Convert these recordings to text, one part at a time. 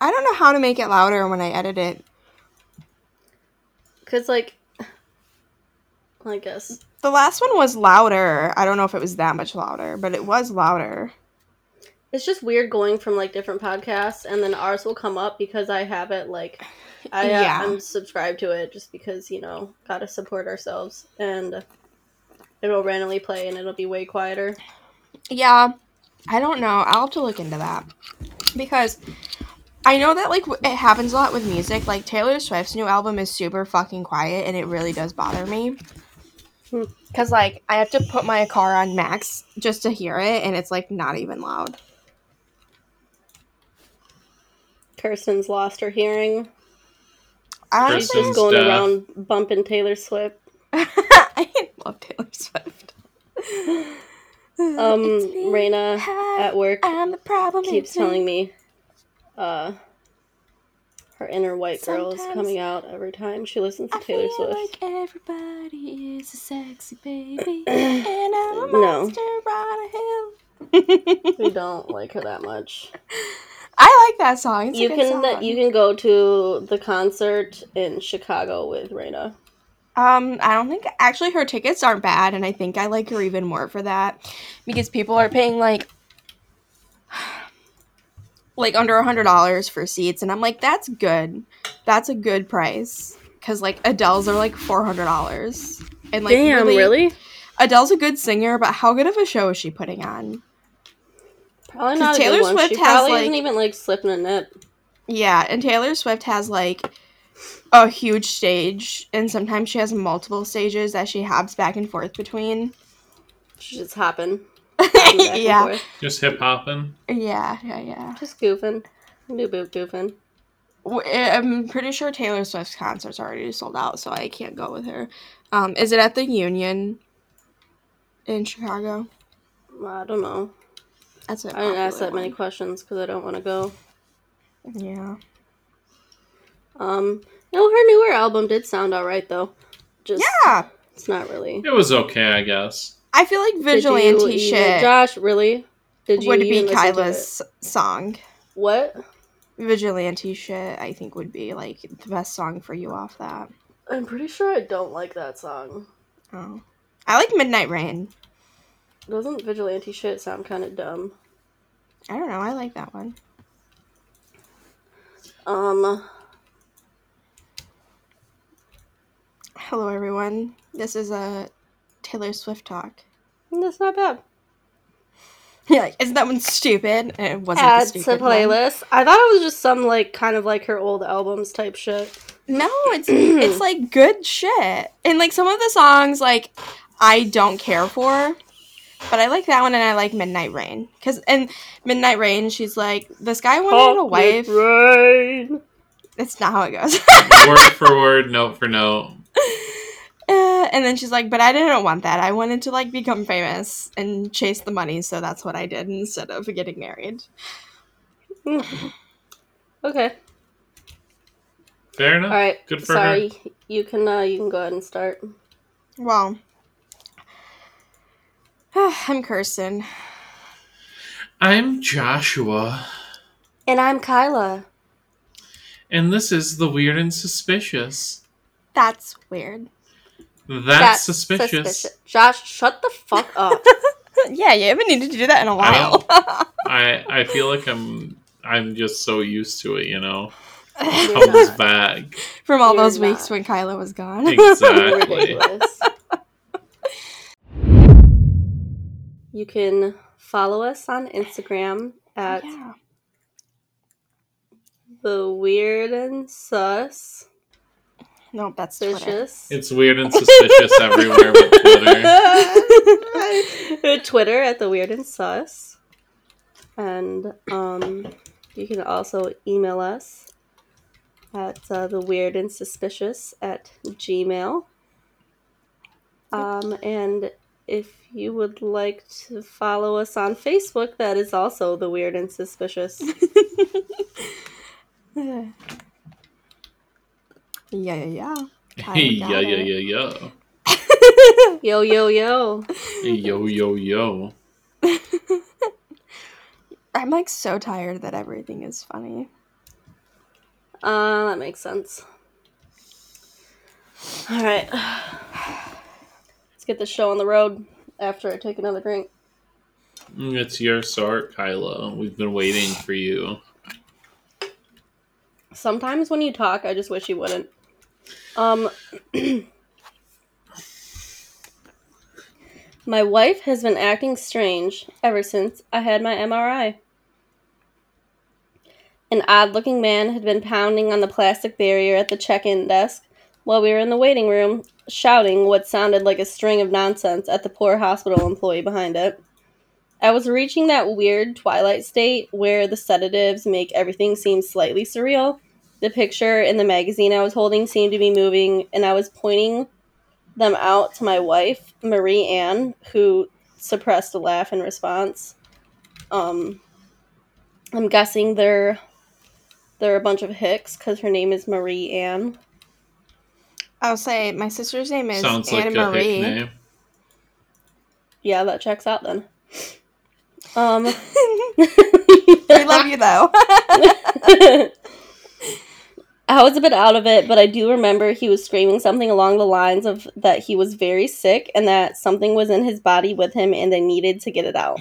I don't know how to make it louder when I edit it. Cause like, I guess The last one was louder. I don't know if it was that much louder, but it was louder. it's just weird going from like different podcasts, and then ours will come up because I have it like, I uh, Yeah. I'm subscribed to it just because you know gotta support ourselves, and it'll randomly play and it'll be way quieter. Yeah, I don't know. I'll have to look into that because I know that like it happens a lot with music. Like Taylor Swift's new album is super fucking quiet, and it really does bother me. Hmm. Cause like I have to put my car on max just to hear it, and it's like not even loud. Kirsten's lost her hearing. I She's just going deaf. around bumping Taylor Swift. I love Taylor Swift. Um, It's. Raina at work I'm the problem. keeps it's me. telling me, uh, her inner white girl is coming out every time she listens to I Taylor feel Swift. like everybody is a sexy baby, and I'm a No. monster on a hill. We don't like her that much. I like that song. It's a you can song. you can go to the concert in Chicago with Raina. Um, I don't think actually her tickets aren't bad, and I think I like her even more for that because people are paying like like under a hundred dollars for seats, and I'm like, that's good. That's a good price because like Adele's are like four hundred dollars, and like Adele's a good singer, but how good of a show is she putting on? Probably not a Taylor good one. Swift she has, probably like- isn't even like slipping a nip. Yeah, and Taylor Swift has like a huge stage, and sometimes she has multiple stages that she hops back and forth between. She's just hopping. Hopping back and yeah. Just hip hopping. yeah, yeah, yeah. Just goofing. New boot goofing. I'm pretty sure Taylor Swift's concert's already sold out, so I can't go with her. Um, is it at the Union in Chicago? I don't know. That's a I didn't ask popular that many questions because I don't want to go. Yeah. Um, no, her newer album did sound alright though. Just Yeah, it's not really. It was okay, I guess. I feel like vigilante shit Josh, really? Did you would be Kyla's song. What? Vigilante shit, I think, would be like the best song for you off that. I'm pretty sure I don't like that song. Oh, I like Midnight Rain. Doesn't vigilante shit sound kind of dumb? I don't know. I like that one. Um, Hello, everyone. This is a Taylor Swift talk. that's not bad. You're like, isn't that one stupid? And it wasn't the Add to stupid one. playlist. I thought it was just some like kind of like her old albums type shit. No, it's it's like good shit. And like some of the songs, like I don't care for, but I like that one, and I like Midnight Rain. Cause and Midnight Rain, she's like, this guy wanted a wife. Rain. That's not how it goes. word for word, note for note. Uh, and then she's like, but I didn't want that. I wanted to like become famous and chase the money, so that's what I did instead of getting married. Okay. Fair enough. All right. Good for Sorry. You can uh, you can go ahead and start. Well, I'm Kirsten. I'm Joshua, And I'm Kyla. and this is the weird and suspicious. That's weird. That's, suspicious. Josh, shut the fuck up. yeah, you haven't needed to do that in a while. I I feel like I'm I'm just so used to it, you know. You're Comes not. back. From all You're those weeks when Kyla was gone. Exactly. You can follow us on Instagram at yeah. the weird and sus No, that's Twitter. suspicious. It's weird and suspicious everywhere but Twitter. Twitter at the weird and sus. And um, you can also email us at uh, the weird and suspicious at gmail. Um, and if you would like to follow us on Facebook, that is also the weird and suspicious. yeah, yeah, yeah. Hey, yeah, yeah, yeah, yeah. yo, yo, yo. Hey, yo, yo, yo. I'm like so tired that everything is funny. Uh, that makes sense. All right. Let's get this show on the road after I take another drink. It's your start, Kyla. We've been waiting for you. Sometimes when you talk, I just wish you wouldn't. Um, my wife has been acting strange ever since I had my MRI. An odd looking man had been pounding on the plastic barrier at the check in desk while we were in the waiting room, shouting what sounded like a string of nonsense at the poor hospital employee behind it. I was reaching that weird twilight state where the sedatives make everything seem slightly surreal. The picture in the magazine I was holding seemed to be moving, and I was pointing them out to my wife, Marie Ann, who suppressed a laugh in response. Um, I'm guessing they're they're a bunch of hicks because her name is Marie Ann. I'll say my sister's name is Sounds Anna like Marie. name. Yeah, that checks out then. Um, we love you though. I was a bit out of it, but I do remember he was screaming something along the lines of that he was very sick and that something was in his body with him and they needed to get it out.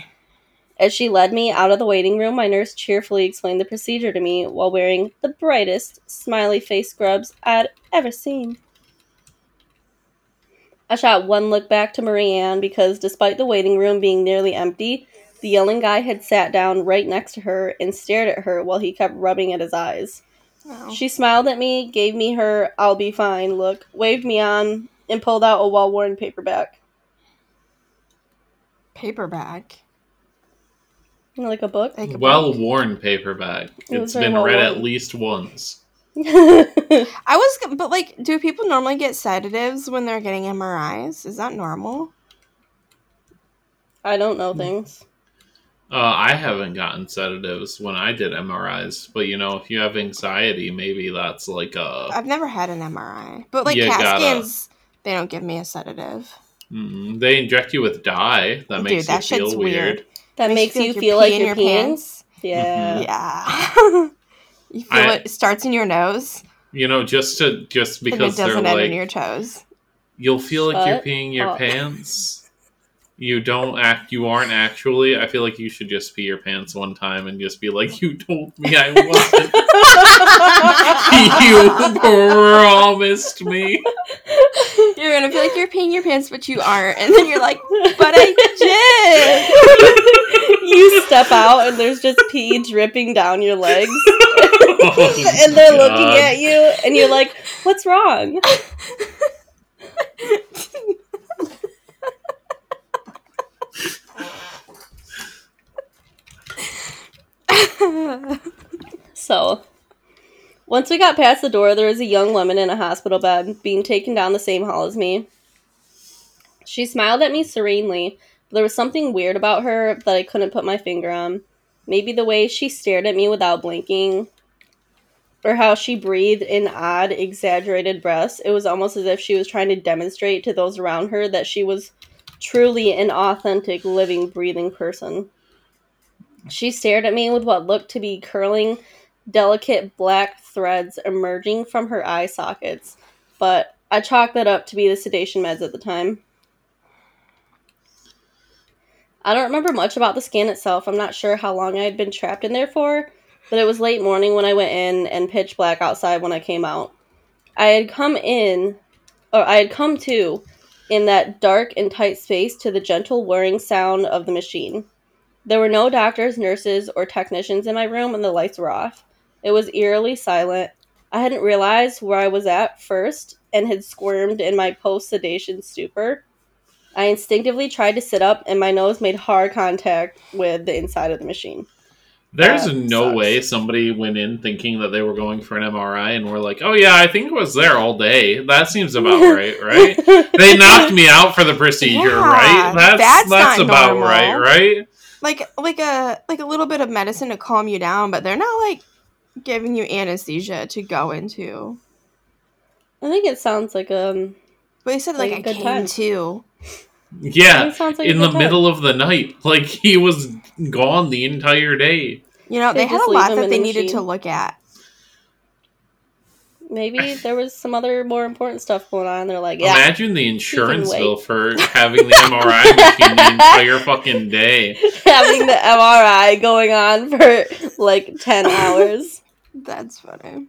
As she led me out of the waiting room, my nurse cheerfully explained the procedure to me while wearing the brightest smiley face scrubs I'd ever seen. I shot one look back to Marie Marianne because despite the waiting room being nearly empty, the yelling guy had sat down right next to her and stared at her while he kept rubbing at his eyes. Wow. She smiled at me, gave me her I'll be fine look, waved me on, and pulled out a well worn paperback. Paperback? Like a book? Like well worn paperback. It it's been read at least once. I was, but like, do people normally get sedatives when they're getting MRIs? Is that normal? I don't know things. Uh, I haven't gotten sedatives when I did MRIs, but you know, if you have anxiety, maybe that's like a. I've never had an MRI, but like CAT gotta... scans, they don't give me a sedative. Mm, they inject you with dye. That Dude, makes that you feel weird. weird. That makes, makes you feel like, you're, like you're peeing. Pants. Yeah. Yeah. you feel I, it starts in your nose. You know, just to just because and it doesn't end like, in your toes. You'll feel like you're peeing your oh. pants. You don't act. You aren't actually. I feel like you should just pee your pants one time and just be like, "You told me I wasn't. you promised me." You're gonna feel like you're peeing your pants, but you aren't, and then you're like, "But I did." you step out and there's just pee dripping down your legs, oh, and they're oh, God. looking at you, and you're like, "What's wrong?" so, once we got past the door, there was a young woman in a hospital bed being taken down the same hall as me. She smiled at me serenely, but there was something weird about her that I couldn't put my finger on. Maybe the way she stared at me without blinking, or how she breathed in odd, exaggerated breaths. It was almost as if she was trying to demonstrate to those around her that she was truly an authentic, living, breathing person. She stared at me with what looked to be curling, delicate black threads emerging from her eye sockets, but I chalked that up to be the sedation meds at the time. I don't remember much about the scan itself. I'm not sure how long I had been trapped in there for, but it was late morning when I went in and pitch black outside when I came out. I had come in, or I had come to, in that dark and tight space to the gentle whirring sound of the machine. There were no doctors, nurses, or technicians in my room, and the lights were off. It was eerily silent. I hadn't realized where I was at first and had squirmed in my post sedation stupor. I instinctively tried to sit up, and my nose made hard contact with the inside of the machine. There's that no sucks. way somebody went in thinking that they were going for an MRI and were like, "Oh yeah, I think it was there all day." That seems about right, right? they knocked me out for the procedure, yeah, right? That's that's, that's about normal. right, right? Like like a like a little bit of medicine to calm you down, but they're not like giving you anesthesia to go into. I think it sounds like um. But he said like, like I came time. to. Yeah, like in the time. middle of the night, like he was gone the entire day. You know, they, they had a lot that they needed to look at. Maybe there was some other more important stuff going on. They're like, yeah. Imagine the insurance bill for having the MRI machine the entire fucking day. having the MRI going on for like 10 hours. That's funny.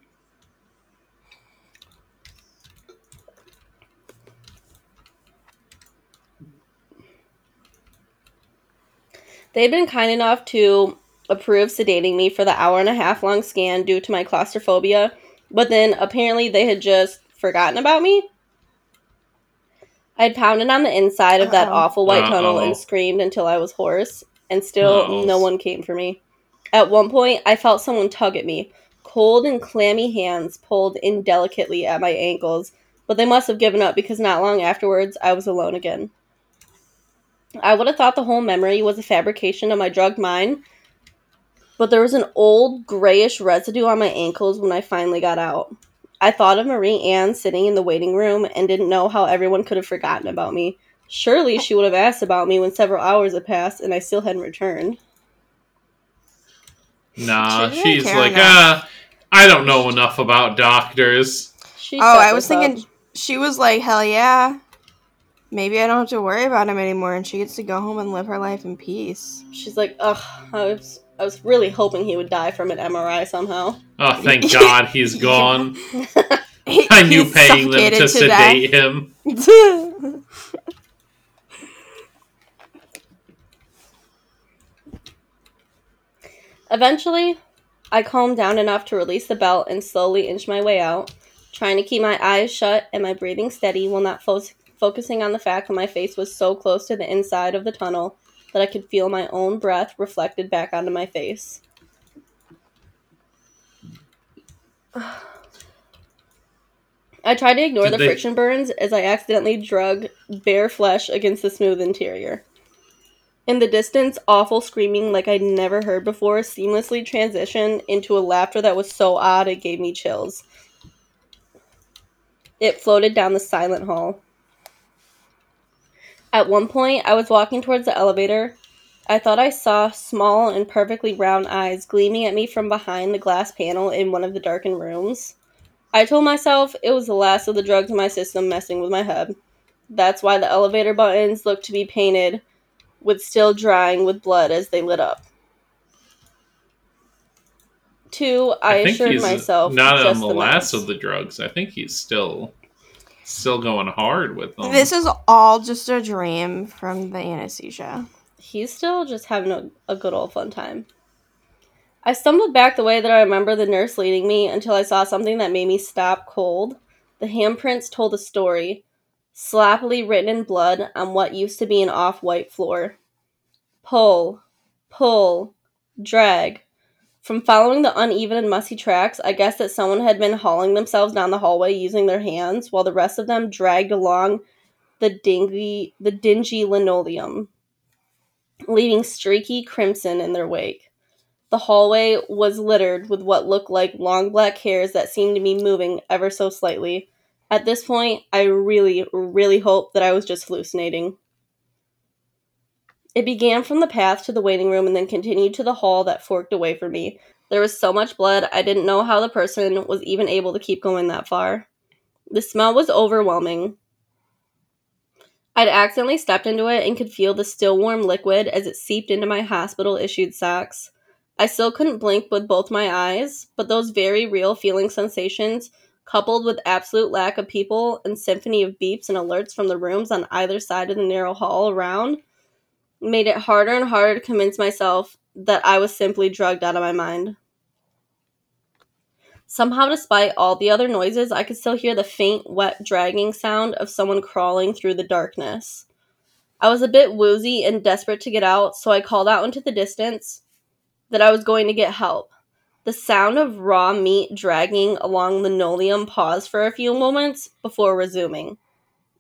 They'd been kind enough to approve sedating me for the hour and a half long scan due to my claustrophobia, but then apparently they had just forgotten about me. I'd pounded on the inside of that Uh-oh. awful white Uh-oh. tunnel and screamed until I was hoarse, and still Uh-oh. no one came for me. At one point, I felt someone tug at me. Cold and clammy hands pulled indelicately at my ankles, but they must have given up because not long afterwards, I was alone again. I would have thought the whole memory was a fabrication of my drugged mind, but there was an old grayish residue on my ankles when I finally got out. I thought of Marie Anne sitting in the waiting room and didn't know how everyone could have forgotten about me. Surely she would have asked about me when several hours had passed and I still hadn't returned. Nah, she she's like, ah, uh, I don't know enough about doctors. She oh, I was thinking she was like, hell yeah. Maybe I don't have to worry about him anymore and she gets to go home and live her life in peace. She's like, ugh, I was I was really hoping he would die from an MRI somehow. Oh, thank God he's gone. I knew paying them to, to sedate him. Eventually, I calmed down enough to release the belt and slowly inch my way out, trying to keep my eyes shut and my breathing steady while not fo- focusing on the fact that my face was so close to the inside of the tunnel that I could feel my own breath reflected back onto my face. I tried to ignore Did the they... friction burns as I accidentally drug bare flesh against the smooth interior. In the distance, awful screaming like I'd never heard before seamlessly transitioned into a laughter that was so odd it gave me chills. It floated down the silent hall. At one point, I was walking towards the elevator. I thought I saw small and perfectly round eyes gleaming at me from behind the glass panel in one of the darkened rooms. I told myself it was the last of the drugs in my system messing with my head. That's why the elevator buttons looked to be painted with still drying with blood as they lit up. Two, I, I assured myself not on the, the last of the drugs. I think he's still still going hard with them. This is all just a dream from the anesthesia. He's still just having a, a good old fun time. I stumbled back the way that I remember the nurse leading me until I saw something that made me stop cold. The handprints told a story, sloppily written in blood on what used to be an off white floor. Pull, pull, drag, from following the uneven and messy tracks, I guessed that someone had been hauling themselves down the hallway using their hands, while the rest of them dragged along the dingy, the dingy linoleum, leaving streaky crimson in their wake. The hallway was littered with what looked like long black hairs that seemed to be moving ever so slightly. At this point, I really, really hoped that I was just hallucinating. It began from the path to the waiting room and then continued to the hall that forked away from me. There was so much blood, I didn't know how the person was even able to keep going that far. The smell was overwhelming. I'd accidentally stepped into it and could feel the still warm liquid as it seeped into my hospital issued socks. I still couldn't blink with both my eyes, but those very real feeling sensations, coupled with absolute lack of people and symphony of beeps and alerts from the rooms on either side of the narrow hall around, made it harder and harder to convince myself that I was simply drugged out of my mind. Somehow, despite all the other noises, I could still hear the faint, wet, dragging sound of someone crawling through the darkness. I was a bit woozy and desperate to get out, so I called out into the distance that I was going to get help. The sound of raw meat dragging along the linoleum paused for a few moments before resuming.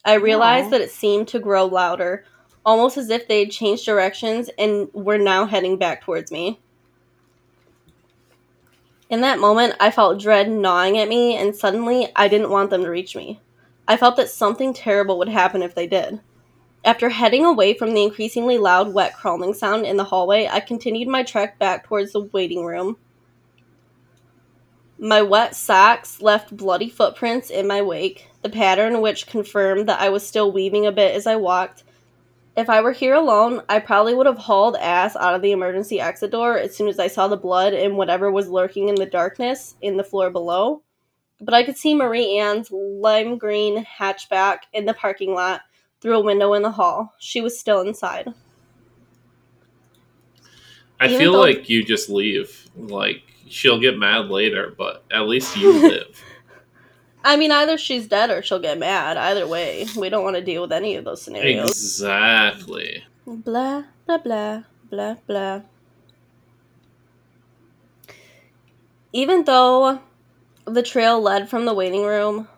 I realized Aww. that it seemed to grow louder, almost as if they had changed directions and were now heading back towards me. In that moment, I felt dread gnawing at me, and suddenly I didn't want them to reach me. I felt that something terrible would happen if they did. After heading away from the increasingly loud, wet crawling sound in the hallway, I continued my trek back towards the waiting room. My wet socks left bloody footprints in my wake, the pattern which confirmed that I was still weaving a bit as I walked. If I were here alone, I probably would have hauled ass out of the emergency exit door as soon as I saw the blood and whatever was lurking in the darkness in the floor below. But I could see Marie Anne's lime green hatchback in the parking lot through a window in the hall. She was still inside. I Even feel though- like you just leave. Like she'll get mad later, but at least you live. I mean, either she's dead or she'll get mad. Either way, we don't want to deal with any of those scenarios. Exactly. Blah, blah, blah, blah, blah. Even though the trail led from the waiting room,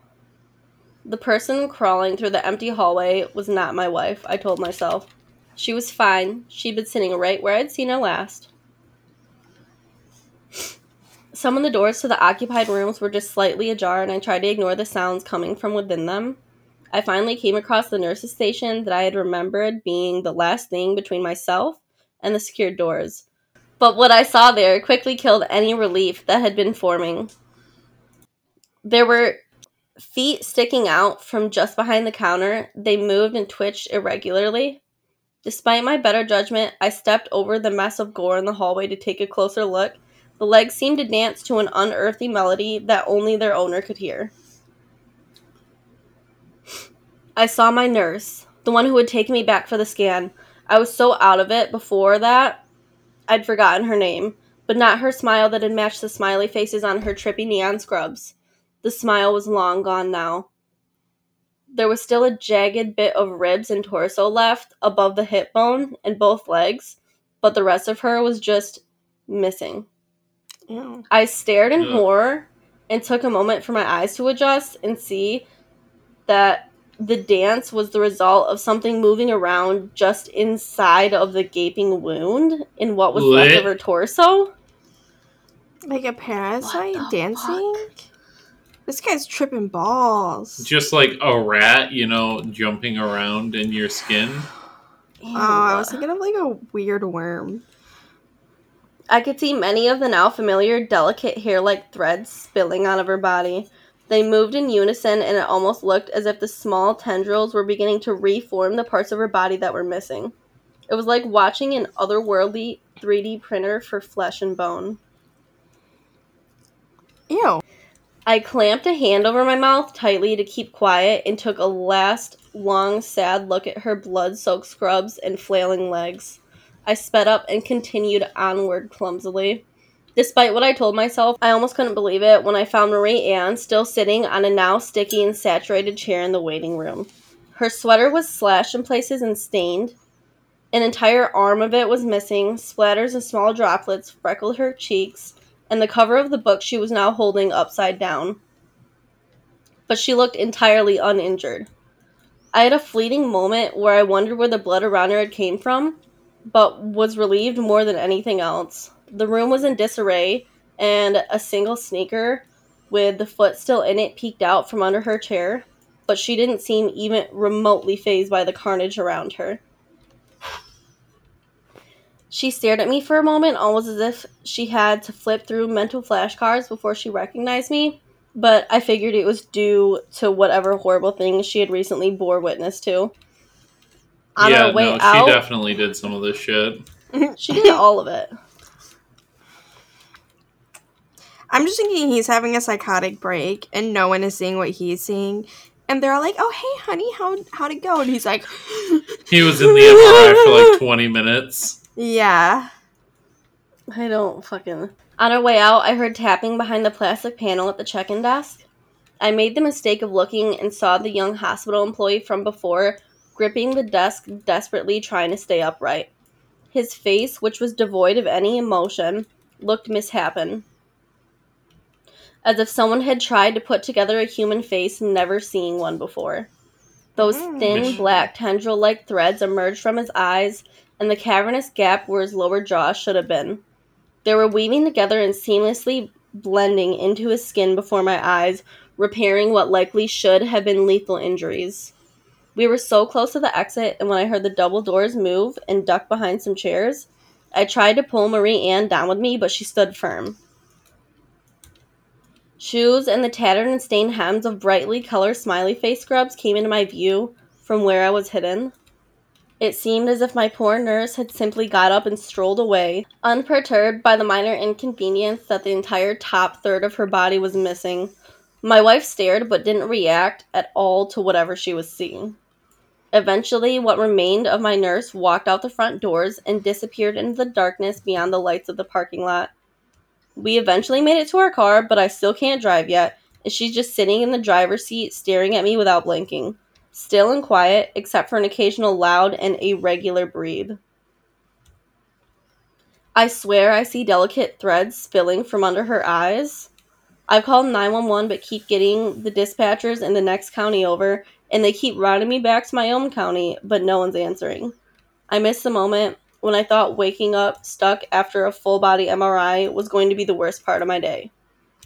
the person crawling through the empty hallway was not my wife, I told myself. She was fine. She'd been sitting right where I'd seen her last. Some of the doors to the occupied rooms were just slightly ajar, and I tried to ignore the sounds coming from within them. I finally came across the nurse's station that I had remembered being the last thing between myself and the secured doors. But what I saw there quickly killed any relief that had been forming. There were feet sticking out from just behind the counter. They moved and twitched irregularly. Despite my better judgment, I stepped over the mess of gore in the hallway to take a closer look the legs seemed to dance to an unearthly melody that only their owner could hear. I saw my nurse, the one who had taken me back for the scan. I was so out of it before that, I'd forgotten her name, but not her smile that had matched the smiley faces on her trippy neon scrubs. The smile was long gone now. There was still a jagged bit of ribs and torso left above the hip bone and both legs, but the rest of her was just missing. Ew. I stared in horror and took a moment for my eyes to adjust and see that the dance was the result of something moving around just inside of the gaping wound in what was Lit. left of her torso. Like a parasite dancing? Fuck? This guy's tripping balls. Just like a rat, you know, jumping around in your skin. Oh, I was thinking of like a weird worm. I could see many of the now familiar delicate hair like threads spilling out of her body. They moved in unison, and it almost looked as if the small tendrils were beginning to reform the parts of her body that were missing. It was like watching an otherworldly 3D printer for flesh and bone. Ew. I clamped a hand over my mouth tightly to keep quiet and took a last long, sad look at her blood soaked scrubs and flailing legs. I sped up and continued onward clumsily. Despite what I told myself, I almost couldn't believe it when I found Marie Anne still sitting on a now sticky and saturated chair in the waiting room. Her sweater was slashed in places and stained. An entire arm of it was missing, splatters of small droplets freckled her cheeks, and the cover of the book she was now holding upside down. But she looked entirely uninjured. I had a fleeting moment where I wondered where the blood around her had came from, but was relieved more than anything else. The room was in disarray, and a single sneaker with the foot still in it peeked out from under her chair, but she didn't seem even remotely phased by the carnage around her. She stared at me for a moment, almost as if she had to flip through mental flashcards before she recognized me, but I figured it was due to whatever horrible thing she had recently bore witness to on yeah, her way no, out. She definitely did some of this shit. she did all of it. I'm just thinking he's having a psychotic break and no one is seeing what he's seeing. And they're all like, "Oh, hey, honey, how how'd it go?" And he's like, "He was in the MRI for like 20 minutes." Yeah. I don't fucking. On our way out, I heard tapping behind the plastic panel at the check-in desk. I made the mistake of looking and saw the young hospital employee from before gripping the desk desperately trying to stay upright. His face, which was devoid of any emotion, looked mishappen. As if someone had tried to put together a human face, never seeing one before. Those mm. thin, black, tendril like threads emerged from his eyes and the cavernous gap where his lower jaw should have been. They were weaving together and seamlessly blending into his skin before my eyes, repairing what likely should have been lethal injuries. We were so close to the exit, and when I heard the double doors move and duck behind some chairs, I tried to pull Marie Anne down with me, but she stood firm. Shoes and the tattered and stained hems of brightly colored smiley face scrubs came into my view from where I was hidden. It seemed as if my poor nurse had simply got up and strolled away, unperturbed by the minor inconvenience that the entire top third of her body was missing. My wife stared but didn't react at all to whatever she was seeing. Eventually, what remained of my nurse walked out the front doors and disappeared into the darkness beyond the lights of the parking lot. We eventually made it to our car, but I still can't drive yet, and she's just sitting in the driver's seat staring at me without blinking still and quiet, except for an occasional loud and irregular breathe. I swear I see delicate threads spilling from under her eyes. I've called 911 but keep getting the dispatchers in the next county over, and they keep routing me back to my own county, but no one's answering. I miss the moment when I thought waking up stuck after a full body MRI was going to be the worst part of my day.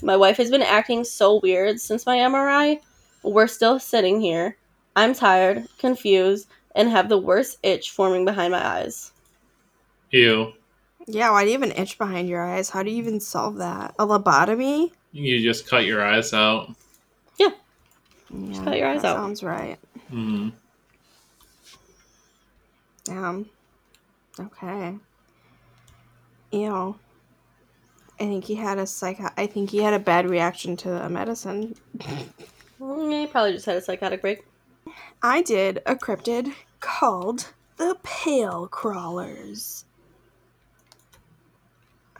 My wife has been acting so weird since my MRI. We're still sitting here, I'm tired, confused, and have the worst itch forming behind my eyes. Ew. Yeah, why do you have an itch behind your eyes? How do you even solve that? A lobotomy? You just cut your eyes out. Yeah. Yeah just cut your eyes out. Sounds right. Mm. Damn. Okay. Ew. I think he had a psycho. I think he had a bad reaction to the medicine. well, he probably just had a psychotic break. I did a cryptid called the Pale Crawlers.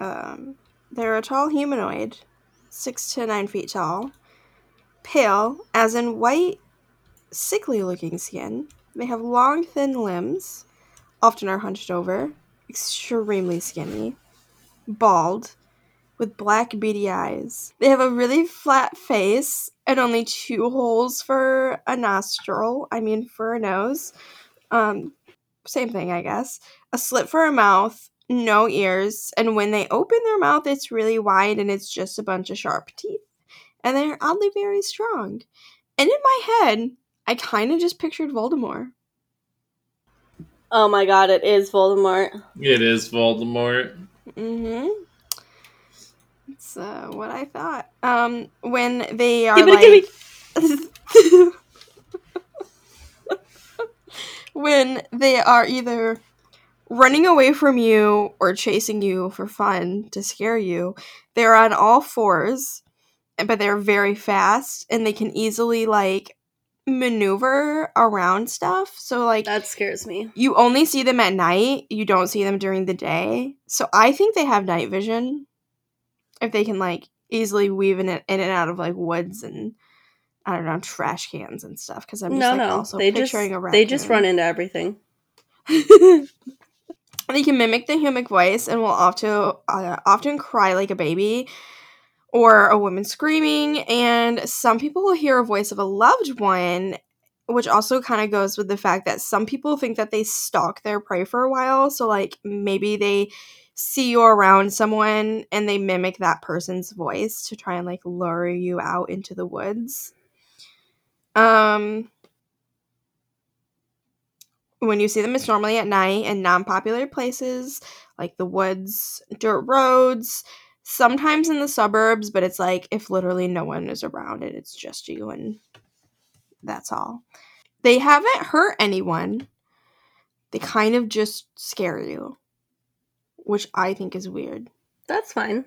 Um, they're a tall humanoid, six to nine feet tall, pale, as in white, sickly looking skin. They have long, thin limbs, often are hunched over, extremely skinny, bald, with black beady eyes. They have a really flat face and only two holes for a nostril. I mean, for a nose. Um, same thing, I guess. A slit for a mouth, no ears, and when they open their mouth, it's really wide and it's just a bunch of sharp teeth. And they're oddly very strong. And in my head, I kind of just pictured Voldemort. Oh my god, it is Voldemort. It is Voldemort. Mm hmm. That's uh, what I thought. Um, when they are like, when they are either running away from you or chasing you for fun to scare you, they're on all fours, but they're very fast and they can easily like maneuver around stuff. So like that scares me. You only see them at night. You don't see them during the day. So I think they have night vision if they can like easily weave in, in and out of like woods and I don't know trash cans and stuff because I'm just no, like, no. also they picturing just, a They just run into everything. they can mimic the human voice and will often uh, often cry like a baby or a woman screaming and some people will hear a voice of a loved one which also kind of goes with the fact that some people think that they stalk their prey for a while so like maybe they see you around someone and they mimic that person's voice to try and like lure you out into the woods. Um when you see them it's normally at night in non-popular places like the woods, dirt roads, sometimes in the suburbs, but it's like if literally no one is around and it's just you and that's all. They haven't hurt anyone. They kind of just scare you which I think is weird. That's fine.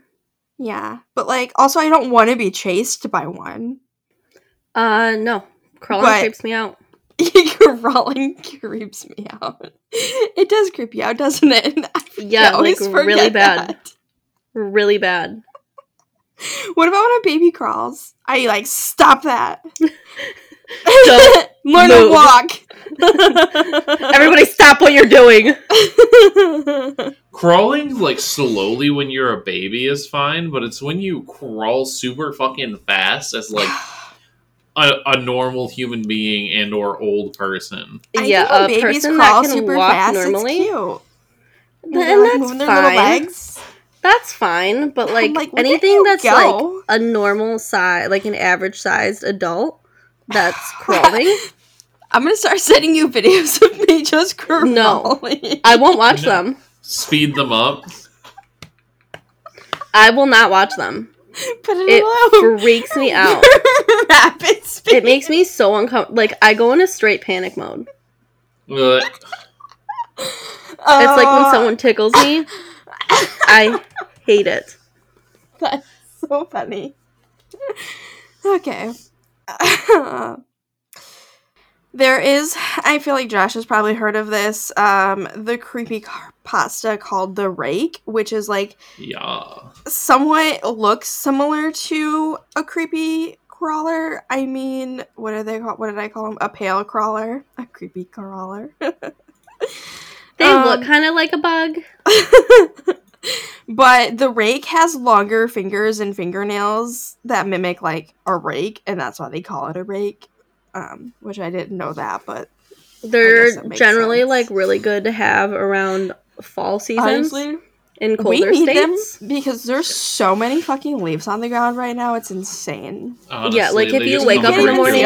Yeah, but like also I don't want to be chased by one. Uh no. Crawling but creeps me out. crawling creeps me out. It does creep you out, doesn't it? yeah, like really bad. That. Really bad. What about when a baby crawls? I like stop that. Learn move. to walk. Everybody stop what you're doing. Crawling like slowly when you're a baby is fine, but it's when you crawl super fucking fast as like a, a normal human being and or old person. I yeah, a person that can walk fast, normally. And, that's fine. That's fine, but like, like anything that's go? like a normal size, like an average sized adult that's crawling. I'm gonna start sending you videos of me just crawling. No, I won't watch them. Speed them up. I will not watch them. Put it, it freaks me out. Rapid speed. It makes me so uncomfortable. Like I go in a straight panic mode. Uh, it's like when someone tickles me. I hate it. That's so funny. okay. there is, I feel like Josh has probably heard of this, um, the creepy pasta called the rake, which is like yeah, somewhat looks similar to a creepy crawler. I mean, what are they called? What did I call them? A pale crawler, a creepy crawler. they um, look kind of like a bug. But the rake has longer fingers and fingernails that mimic like a rake, and that's why they call it a rake. Um, which I didn't know that, but they're generally sense. like really good to have around fall seasons. Honestly, in colder we need states. them because there's so many fucking leaves on the ground right now. It's insane. Honestly, yeah, like if you wake up in the morning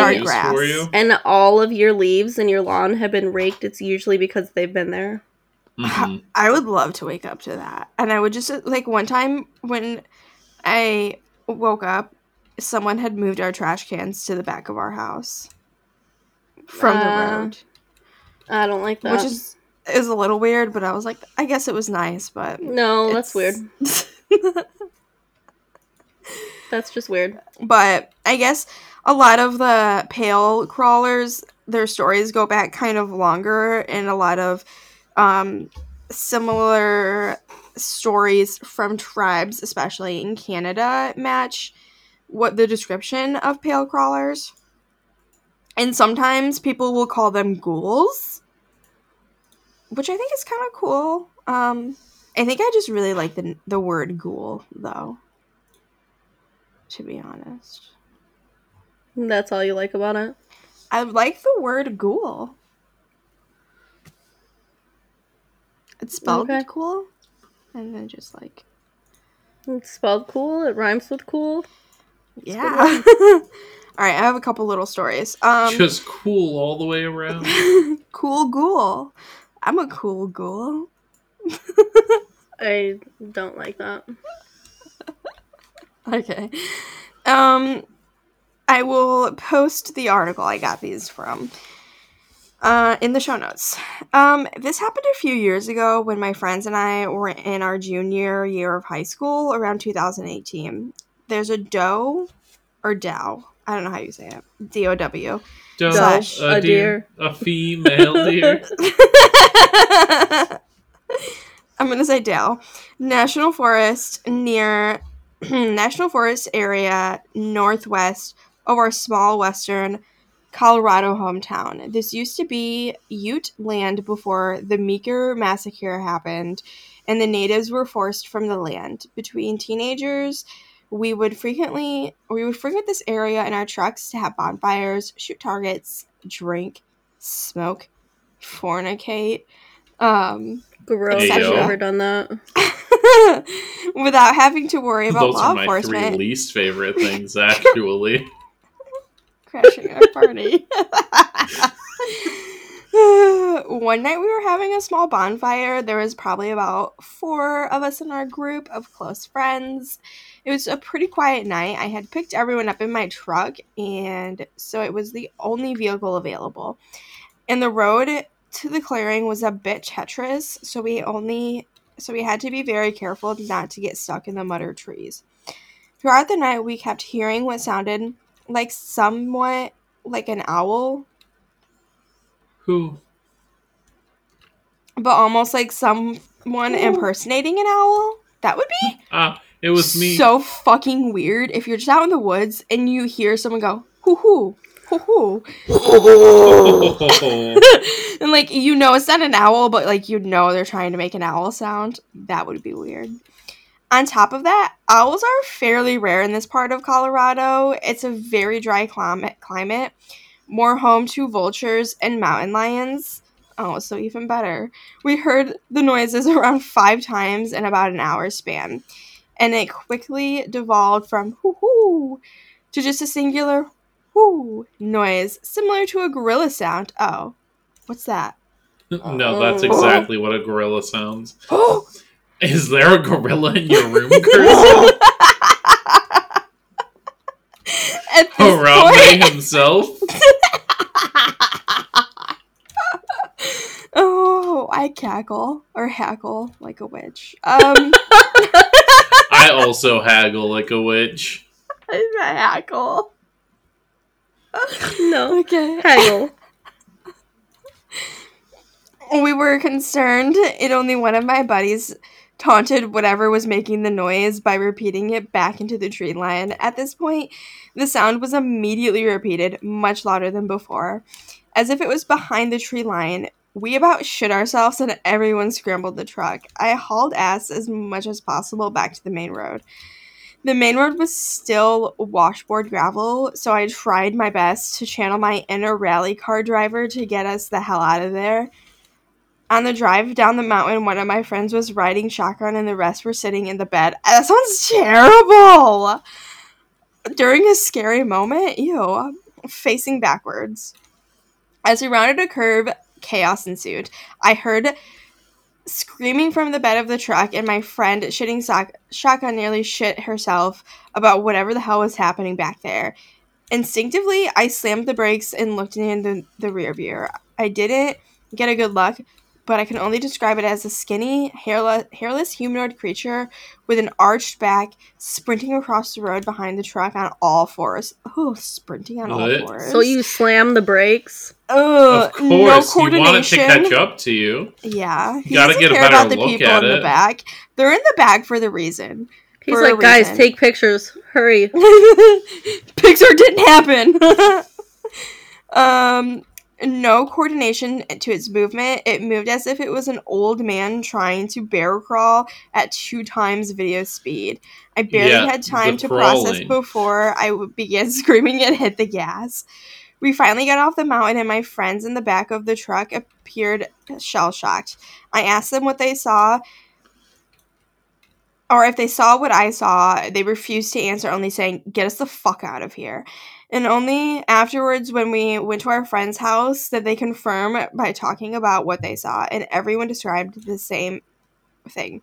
and all of your leaves in your lawn have been raked, it's usually because they've been there. Mm-hmm. I would love to wake up to that. And I would just like one time when I woke up, someone had moved our trash cans to the back of our house from uh, the road. I don't like that. Which is is a little weird, but I was like, I guess it was nice, but no, that's weird. that's just weird. But I guess a lot of the pale crawlers, their stories go back kind of longer, and a lot of um, similar stories from tribes, especially in Canada, match what the description of pale crawlers. And sometimes people will call them ghouls, which I think is kind of cool. Um, I think I just really like the the word ghoul, though. To be honest, that's all you like about it. I like the word ghoul. It's spelled okay. cool, and then just like it's spelled cool. It rhymes with cool. It's yeah. all right, I have a couple little stories. Um, just cool all the way around. cool ghoul. I'm a cool ghoul. I don't like that. okay. Um, I will post the article I got these from uh, in the show notes. Um, this happened a few years ago when my friends and I were in our junior year of high school around 2018. There's a doe or dow. I don't know how you say it. D O W. Doe, slash a, a deer. deer. A female deer. I'm gonna say Dow. National Forest near National Forest area northwest of our small western Colorado hometown. This used to be Ute land before the Meeker massacre happened and the natives were forced from the land. Between teenagers, we would frequently we would frequent this area in our trucks to have bonfires, shoot targets, drink, smoke, fornicate. Um Gross. I've never done that. Without having to worry about Those law are my enforcement. Three least favorite things actually crashing our party. One night we were having a small bonfire. There was probably about four of us in our group of close friends. It was a pretty quiet night. I had picked everyone up in my truck, and so it was the only vehicle available. And the road to the clearing was a bit treacherous, so we only so we had to be very careful not to get stuck in the mud or trees. Throughout the night, we kept hearing what sounded like somewhat like an owl. Who? But almost like someone impersonating an owl. That would be. Ah, uh, it was me. So fucking weird if you're just out in the woods and you hear someone go hoo hoo hoo hoo, and like you know it's not an owl, but like you know they're trying to make an owl sound. That would be weird. On top of that, owls are fairly rare in this part of Colorado. It's a very dry climate, climate, more home to vultures and mountain lions. Oh, so even better. We heard the noises around five times in about an hour span, and it quickly devolved from hoo hoo to just a singular whoo noise, similar to a gorilla sound. Oh, what's that? No, that's oh. exactly what a gorilla sounds. Is there a gorilla in your room, Harambe himself. oh, I cackle or hackle like a witch. Um, I also haggle like a witch. I hackle. No. Okay. Haggle. we were concerned and only one of my buddies taunted whatever was making the noise by repeating it back into the tree line. At this point, the sound was immediately repeated, much louder than before, as if it was behind the tree line. We about shit ourselves and everyone scrambled the truck. I hauled ass as much as possible back to the main road. The main road was still washboard gravel, so I tried my best to channel my inner rally car driver to get us the hell out of there. On the drive down the mountain, one of my friends was riding shotgun and the rest were sitting in the bed. That sounds terrible! During a scary moment, ew, facing backwards. As we rounded a curve, chaos ensued. I heard screaming from the bed of the truck, and my friend shitting sock- shotgun nearly shit herself about whatever the hell was happening back there. Instinctively, I slammed the brakes and looked in the, the rear view. I didn't get a good look, but I can only describe it as a skinny, hairless, hairless humanoid creature with an arched back, sprinting across the road behind the truck on all fours. Oh, sprinting on What? all fours. So you slam the brakes? Ugh, of course, no you want it to catch up to you. Yeah, he gotta doesn't get a care better about the look people at in the it. back. They're in the back for the reason. He's like, guys, reason." take pictures. Hurry. Pixar didn't happen. um, no coordination to its movement. It moved as if it was an old man trying to bear crawl at two times video speed. I barely Yeah, had time to process before I began screaming and hit the gas. We finally got off the mountain, and my friends in the back of the truck appeared shell shocked. I asked them what they saw, or if they saw what I saw, they refused to answer, only saying, Get us the fuck out of here. And only afterwards, when we went to our friend's house, did they confirm by talking about what they saw, and everyone described the same thing.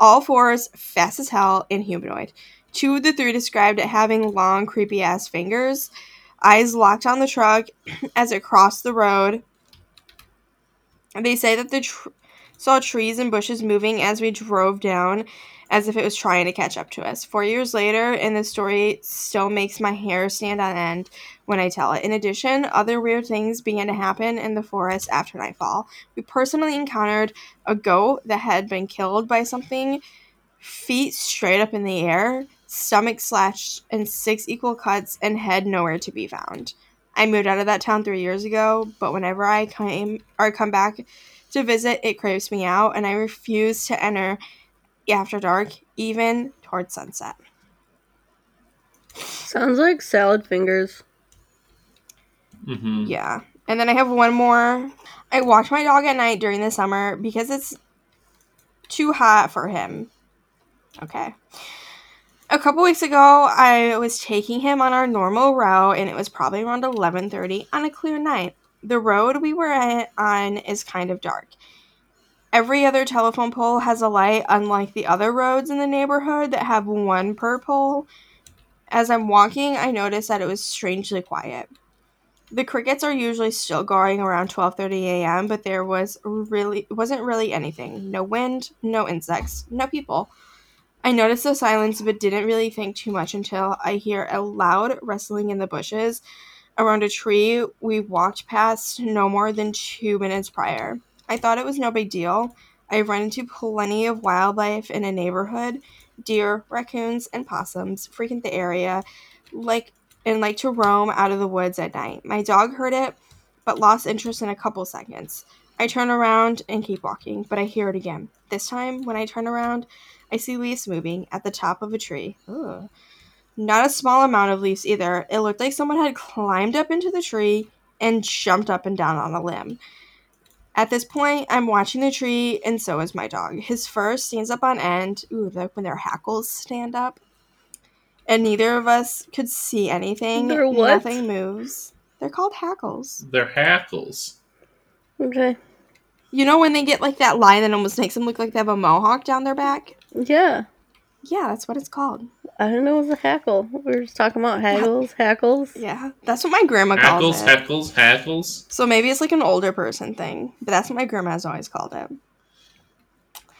All fours, fast as hell, and humanoid. Two of the three described it having long, creepy ass fingers, eyes locked on the truck as it crossed the road. They say that they tr- saw trees and bushes moving as we drove down, as if it was trying to catch up to us. Four years later, and the story still makes my hair stand on end when I tell it. In addition, other weird things began to happen in the forest after nightfall. We personally encountered a goat that had been killed by something, feet straight up in the air, stomach slashed, and six equal cuts, and head nowhere to be found. I moved out of that town three years ago, but whenever I came or come back to visit, it craves me out, and I refuse to enter after dark, even towards sunset. Sounds like salad fingers. hmm Yeah. And then I have one more. I walked my dog at night during the summer because it's too hot for him. Okay. A couple weeks ago, I was taking him on our normal route and it was probably around 11:30 on a clear night. The road we were on is kind of dark. Every other telephone pole has a light unlike the other roads in the neighborhood that have one per pole. As I'm walking, I noticed that it was strangely quiet. The crickets are usually still going around 12:30 a.m., but there was really wasn't really anything. No wind, no insects, no people. I noticed the silence but didn't really think too much until I hear a loud rustling in the bushes around a tree we walked past no more than 2 minutes prior. I thought it was no big deal. I've run into plenty of wildlife in a neighborhood. Deer, raccoons, and possums frequent the area like and like to roam out of the woods at night. My dog heard it, but lost interest in a couple seconds. I turn around and keep walking, but I hear it again. This time, when I turn around, I see leaves moving at the top of a tree. Ugh. Not a small amount of leaves either. It looked like someone had climbed up into the tree and jumped up and down on a limb. At this point, I'm watching the tree, and so is my dog. His fur stands up on end. Ooh, like when their hackles stand up and neither of us could see anything. They're what? Nothing moves. They're called hackles. They're hackles. Okay. You know when they get like that line that almost makes them look like they have a mohawk down their back? Yeah. Yeah, that's what it's called. I don't know. It was a hackle. We were just talking about haggles, hackles. Yeah, that's what my grandma calls Hackles, it. heckles, hackles. Hackles. So maybe it's like an older person thing, but that's what my grandma has always called it.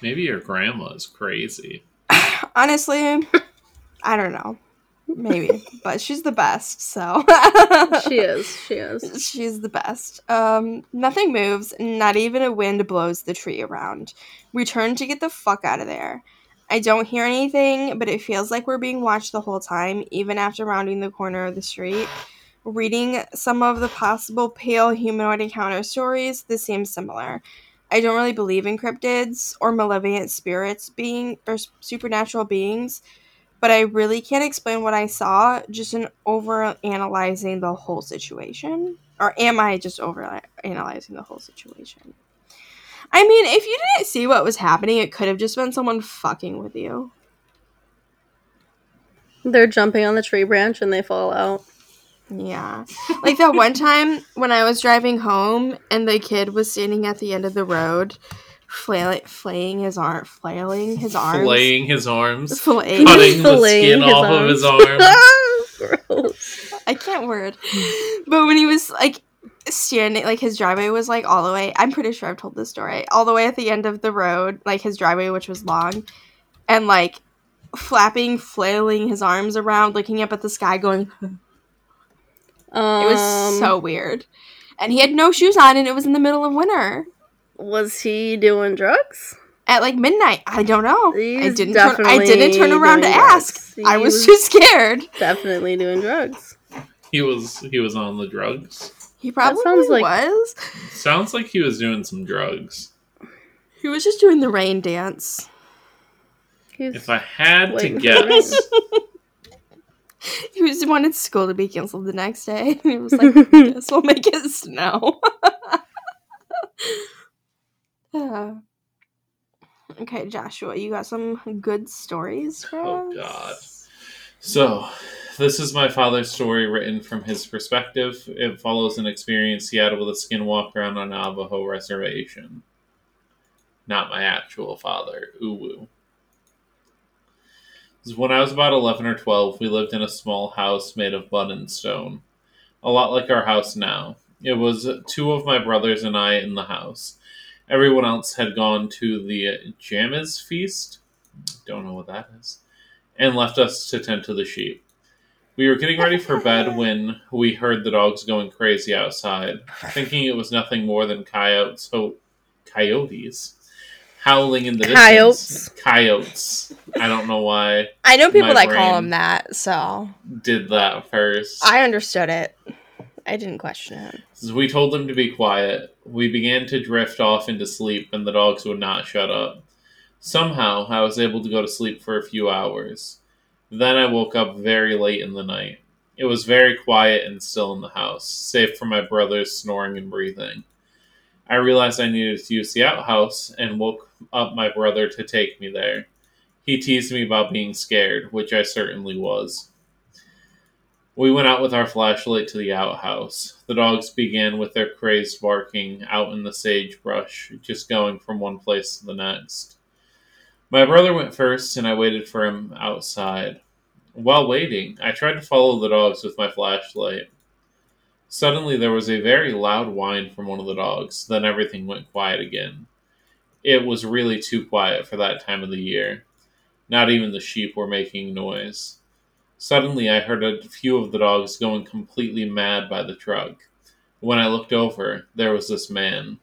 Maybe your grandma's crazy. Honestly, I don't know. Maybe, but she's the best. So She is. She is. She's the best. Um, nothing moves, not even a wind blows the tree around. We turn to get the fuck out of there. I don't hear anything, but it feels like we're being watched the whole time, even after rounding the corner of the street. Reading some of the possible pale humanoid encounter stories, this seems similar. I don't really believe in cryptids or malevolent spirits being or supernatural beings, but I really can't explain what I saw just in over analyzing the whole situation. Or am I just over analyzing the whole situation? I mean, if you didn't see what was happening, it could have just been someone fucking with you. They're jumping on the tree branch and they fall out. Yeah. Like that one time when I was driving home and the kid was standing at the end of the road, flail- flaying his arm, flailing his arms. Flaying his arms. Flaying. Cutting the Filleting skin his off of his arms. arm. Gross. I can't word. But when he was like standing, like his driveway was like all the way. I'm pretty sure I've told this story. All the way at the end of the road, like his driveway, which was long, and like flapping, flailing his arms around, looking up at the sky, going. Um, It was so weird. And he had no shoes on, and it was in the middle of winter Was he doing drugs? at like midnight. I don't know. I didn't. Turn, I didn't turn around to ask. drugs. I was was- too scared. Definitely doing drugs. He was he was on the drugs. He probably sounds like- was. Sounds like he was doing some drugs. He was just doing the rain dance. He's If I had to guess. He just wanted school to be canceled the next day. He was like, "Guess we'll make it snow." Uh, okay, Joshua, you got some good stories for Oh, us? God. So, this is my father's story written from his perspective. It follows an experience he had with a skinwalker on a Navajo reservation. Not my actual father, Uwu. When I was about 11 or 12, we lived in a small house made of mud and stone. A lot like our house now. It was two of my brothers and I in the house. Everyone else had gone to the Jammaz feast. Don't know what that is and left us to tend to the sheep. We were getting ready for bed when we heard the dogs going crazy outside, thinking it was nothing more than coyotes, ho- coyotes howling in the Coyotes. distance. Coyotes. I don't know why I know people that call them that, so did that first. I understood it. I didn't question it. So we told them to be quiet. We began to drift off into sleep, and the dogs would not shut up. Somehow, I was able to go to sleep for a few hours. Then I woke up very late in the night. It was very quiet and still in the house, save for my brother's snoring and breathing. I realized I needed to use the outhouse and woke up my brother to take me there. He teased me about being scared, which I certainly was. We went out with our flashlight to the outhouse. The dogs began with their crazed barking out in the sagebrush, just going from one place to the next. My brother went first, and I waited for him outside. While waiting, I tried to follow the dogs with my flashlight. Suddenly, there was a very loud whine from one of the dogs, then everything went quiet again. It was really too quiet for that time of the year. Not even the sheep were making noise. Suddenly, I heard a few of the dogs going completely mad by the truck. When I looked over, there was this man.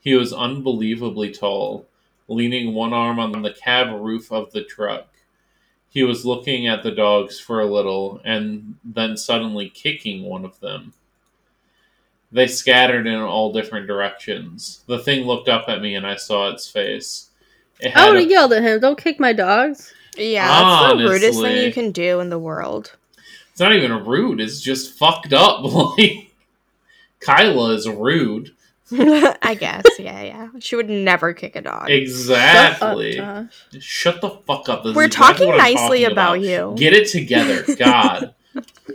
He was unbelievably tall, leaning one arm on the cab roof of the truck. He was looking at the dogs for a little and then suddenly kicking one of them. They scattered in all different directions. The thing looked up at me and I saw its face. It I had would a- yelled at him, "Don't kick my dogs!" Yeah, that's the rudest thing you can do in the world. It's not even rude. It's just fucked up. Like Kyla is rude. I guess, yeah, yeah. She would never kick a dog. Exactly. Shut up, Shut the fuck up. This We're exactly talking what nicely talking about you. Get it together, God.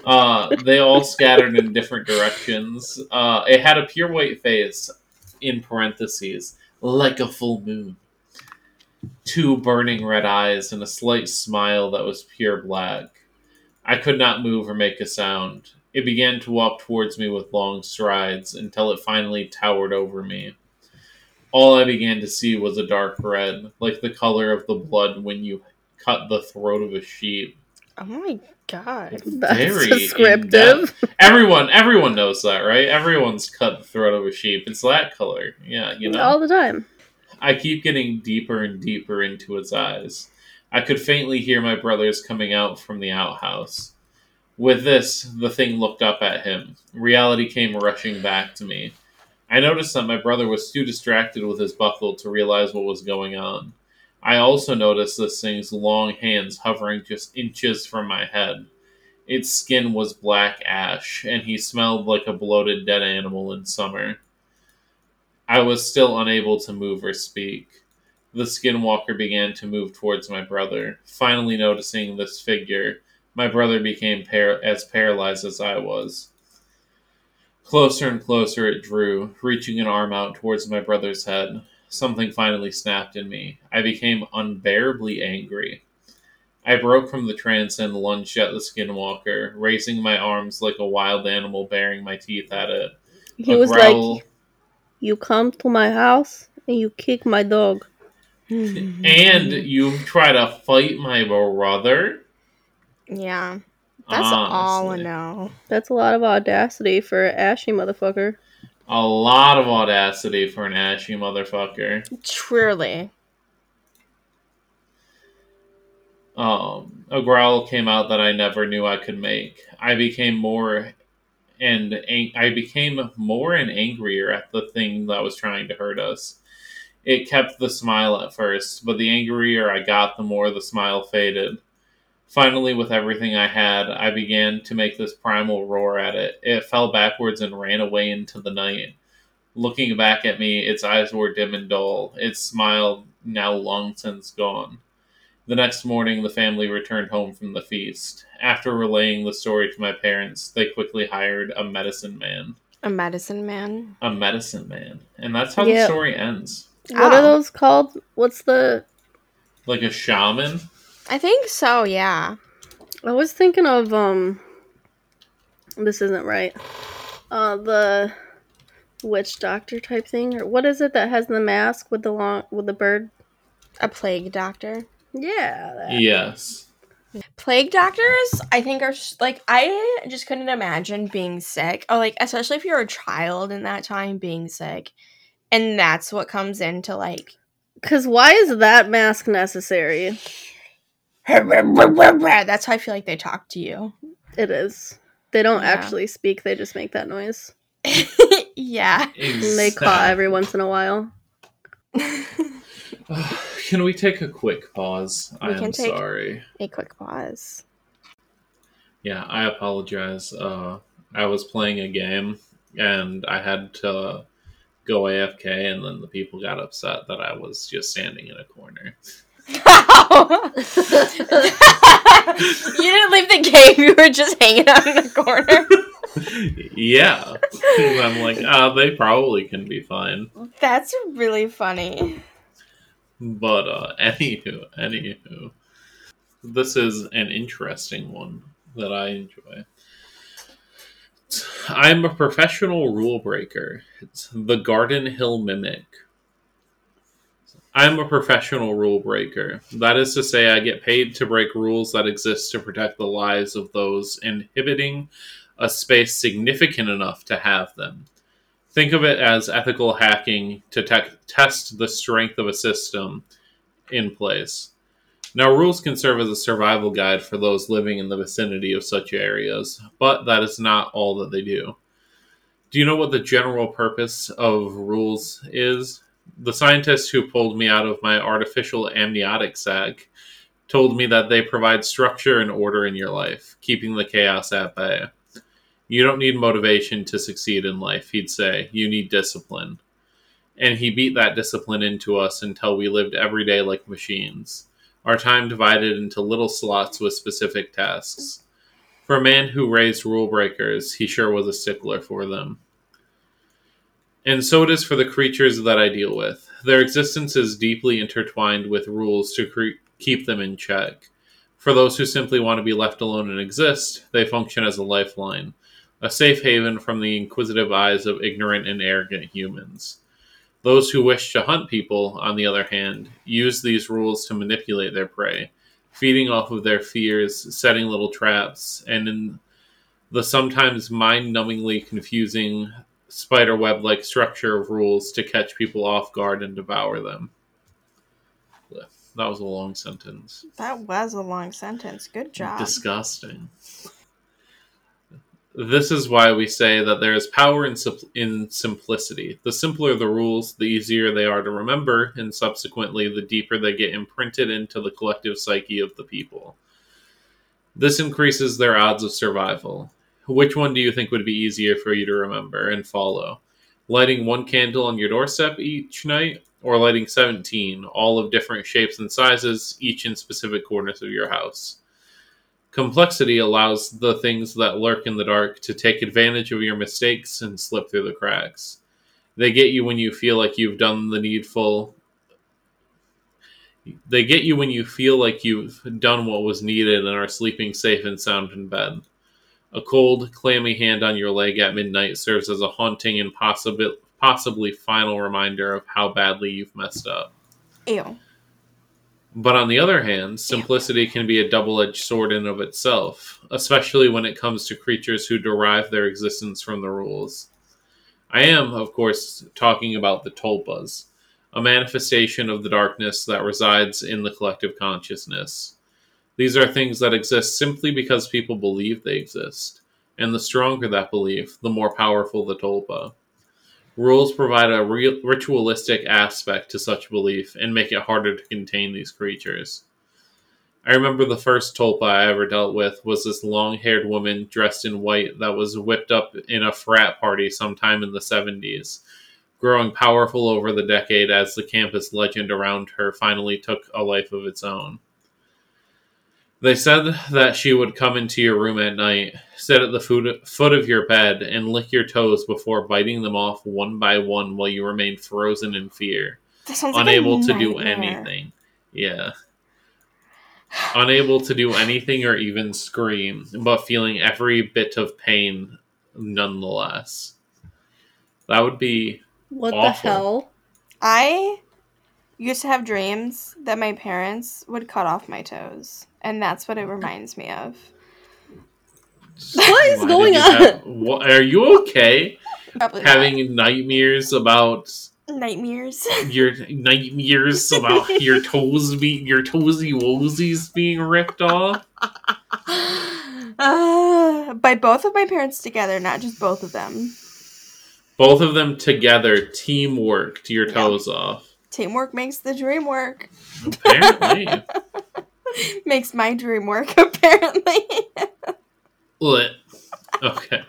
uh, they all scattered in different directions. Uh, it had a pure white face, in parentheses, like a full moon. two burning red eyes, and a slight smile that was pure black. I could not move or make a sound. It began to walk towards me with long strides until it finally towered over me. All I began to see was a dark red, like the color of the blood when you cut the throat of a sheep. Oh my god. That's Very descriptive. Everyone everyone knows that, right? Everyone's cut the throat of a sheep. It's that color. Yeah, you know. All the time. I keep getting deeper and deeper into its eyes. I could faintly hear my brothers coming out from the outhouse. With this, the thing looked up at him. Reality came rushing back to me. I noticed that my brother was too distracted with his buckle to realize what was going on. I also noticed this thing's long hands hovering just inches from my head. Its skin was black ash, and he smelled like a bloated dead animal in summer. I was still unable to move or speak. The skinwalker began to move towards my brother. Finally, noticing this figure, my brother became par- as paralyzed as I was. Closer and closer it drew, reaching an arm out towards my brother's head. Something finally snapped in me. I became unbearably angry. I broke from the trance and lunged at the skinwalker, raising my arms like a wild animal, baring my teeth at it. He a was growl... like, "You come to my house and you kick my dog, and you try to fight my brother." Yeah, that's Honestly. all I know. That's a lot of audacity for an Ashy motherfucker. A lot of audacity for an ashy motherfucker. Truly. Um, a growl came out that I never knew I could make. I became more and ang- I became more and angrier at the thing that was trying to hurt us. It kept the smile at first, but the angrier I got, the more the smile faded. Finally, with everything I had, I began to make this primal roar at it. It fell backwards and ran away into the night. Looking back at me, its eyes were dim and dull, its smile now long since gone. The next morning, the family returned home from the feast. After relaying the story to my parents, they quickly hired a medicine man. A medicine man? A medicine man. And that's how the story ends. What oh. are ah. those called? What's the. Like a shaman? I think so, yeah. I was thinking of um this isn't right. Uh the witch doctor type thing or what is it that has the mask with the long with the bird? A plague doctor. Yeah. That. Yes. Plague doctors, I think, are like I just couldn't imagine being sick. Oh, like especially if you're a child in that time being sick, and that's what comes into like. Because why is that mask necessary? That's how I feel like they talk to you. It is. They don't yeah. actually speak, they just make that noise. yeah. Exactly. They call every once in a while. can we take a quick pause? We I am sorry. A quick pause. Yeah, I apologize. Uh, I was playing a game and I had to go AFK, and then the people got upset that I was just standing in a corner. How? you didn't leave the game. You were just hanging out in the corner. yeah, I'm like, ah, they probably can be fine. That's really funny. But uh, anywho, anywho, this is an interesting one that I enjoy. I'm a professional rule breaker. It's the Garden Hill Mimic. I'm a professional rule breaker. That is to say, I get paid to break rules that exist to protect the lives of those inhibiting a space significant enough to have them. Think of it as ethical hacking to te- test the strength of a system in place. Now, rules can serve as a survival guide for those living in the vicinity of such areas, but that is not all that they do. Do you know what the general purpose of rules is? The scientists who pulled me out of my artificial amniotic sac told me that they provide structure and order in your life, keeping the chaos at bay. You don't need motivation to succeed in life, he'd say. You need discipline. And he beat that discipline into us until we lived every day like machines, our time divided into little slots with specific tasks. For a man who raised rule breakers, he sure was a stickler for them. And so it is for the creatures that I deal with. Their existence is deeply intertwined with rules to cre- keep them in check. For those who simply want to be left alone and exist, they function as a lifeline, a safe haven from the inquisitive eyes of ignorant and arrogant humans. Those who wish to hunt people, on the other hand, use these rules to manipulate their prey, feeding off of their fears, setting little traps, and in the sometimes mind numbingly confusing spiderweb like structure of rules to catch people off guard and devour them. That was a long sentence. That was a long sentence. Good job. Disgusting. This is why we say that there is power in, in simplicity. The simpler the rules, the easier they are to remember, and subsequently, the deeper they get imprinted into the collective psyche of the people. This increases their odds of survival. Which one do you think would be easier for you to remember and follow? Lighting one candle on your doorstep each night, or lighting 17, all of different shapes and sizes, each in specific corners of your house? Complexity allows the things that lurk in the dark to take advantage of your mistakes and slip through the cracks. They get you when you feel like you've done the needful. They get you when you feel like you've done what was needed and are sleeping safe and sound in bed. A cold, clammy hand on your leg at midnight serves as a haunting and possibly possibly final reminder of how badly you've messed up. Ew. But on the other hand, simplicity can be a double edged sword in of itself, especially when it comes to creatures who derive their existence from the rules. I am, of course, talking about the tulpas, a manifestation of the darkness that resides in the collective consciousness. These are things that exist simply because people believe they exist, and the stronger that belief, the more powerful the tulpa. Rules provide a ritualistic aspect to such belief and make it harder to contain these creatures. I remember the first tulpa I ever dealt with was this long haired woman dressed in white that was whipped up in a frat party sometime in the 70s, growing powerful over the decade as the campus legend around her finally took a life of its own. They said that she would come into your room at night, sit at the foot of your bed, and lick your toes before biting them off one by one while you remained frozen in fear, unable like to do anything. Yeah. unable to do anything or even scream, but feeling every bit of pain nonetheless. That would be what awful. the hell? I used to have dreams that my parents would cut off my toes and that's what it reminds me of. What is Why going on? Have, what, are you okay? Probably Having not. nightmares about nightmares. Your nightmares about your toes being your toesy wosies being ripped off. Uh, by both of my parents together, not just both of them. Both of them together, teamwork to your toes yep. off. Teamwork makes the dream work. Apparently. Makes my dream work, apparently. Lit. Okay.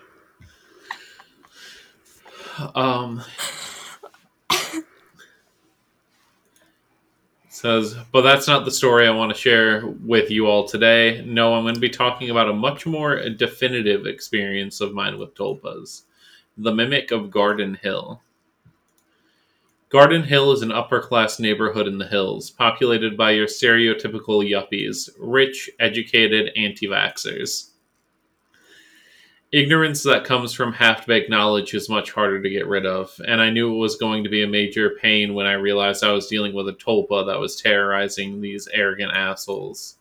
Um. says, but that's not the story I want to share with you all today. No, I'm going to be talking about a much more definitive experience of mine with tulpas the Mimic of Garden Hill. Garden Hill is an upper class neighborhood in the hills, populated by your stereotypical yuppies, rich, educated anti vaxxers. Ignorance that comes from half baked knowledge is much harder to get rid of, and I knew it was going to be a major pain when I realized I was dealing with a tulpa that was terrorizing these arrogant assholes.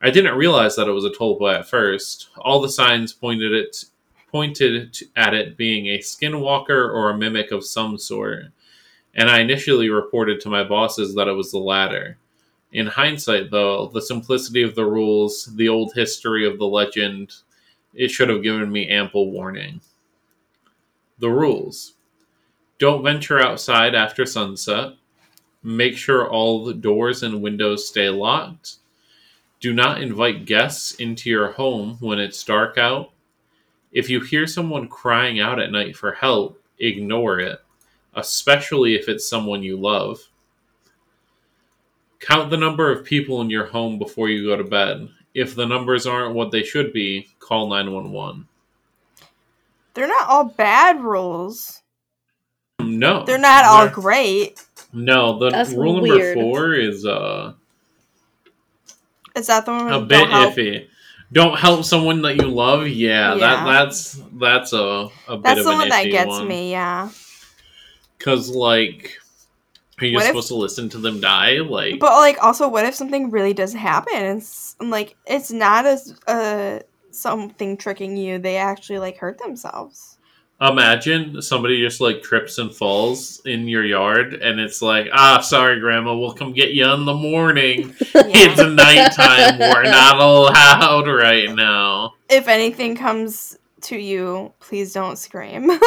I didn't realize that it was a tulpa at first. All the signs pointed it pointed at it being a skinwalker or a mimic of some sort and I initially reported to my bosses that it was the latter. In hindsight, though, the simplicity of the rules, the old history of the legend, it should have given me ample warning. The rules don't venture outside after sunset. Make sure all the doors and windows stay locked. Do not invite guests into your home when it's dark out. If you hear someone crying out at night for help, ignore it especially if it's someone you love. Count the number of people in your home before you go to bed. If the numbers aren't what they should be, call 911. They're not all bad rules. No, they're not they're, all great. No, the That's rule weird. number four is uh. Is that the one? A bit iffy. Don't help someone that you love. Yeah, yeah. that that's that's a a bit that's of the one that gets one. me. Yeah. Because like, are you what supposed if, to listen to them die? Like, but like also, what if something really does happen? And like, it's not as uh something tricking you. They actually like hurt themselves. Imagine somebody just like trips and falls in your yard, and it's like, ah, sorry, Grandma, we'll come get you in the morning. yeah. It's nighttime. We're not allowed right now. If anything comes to you, please don't scream.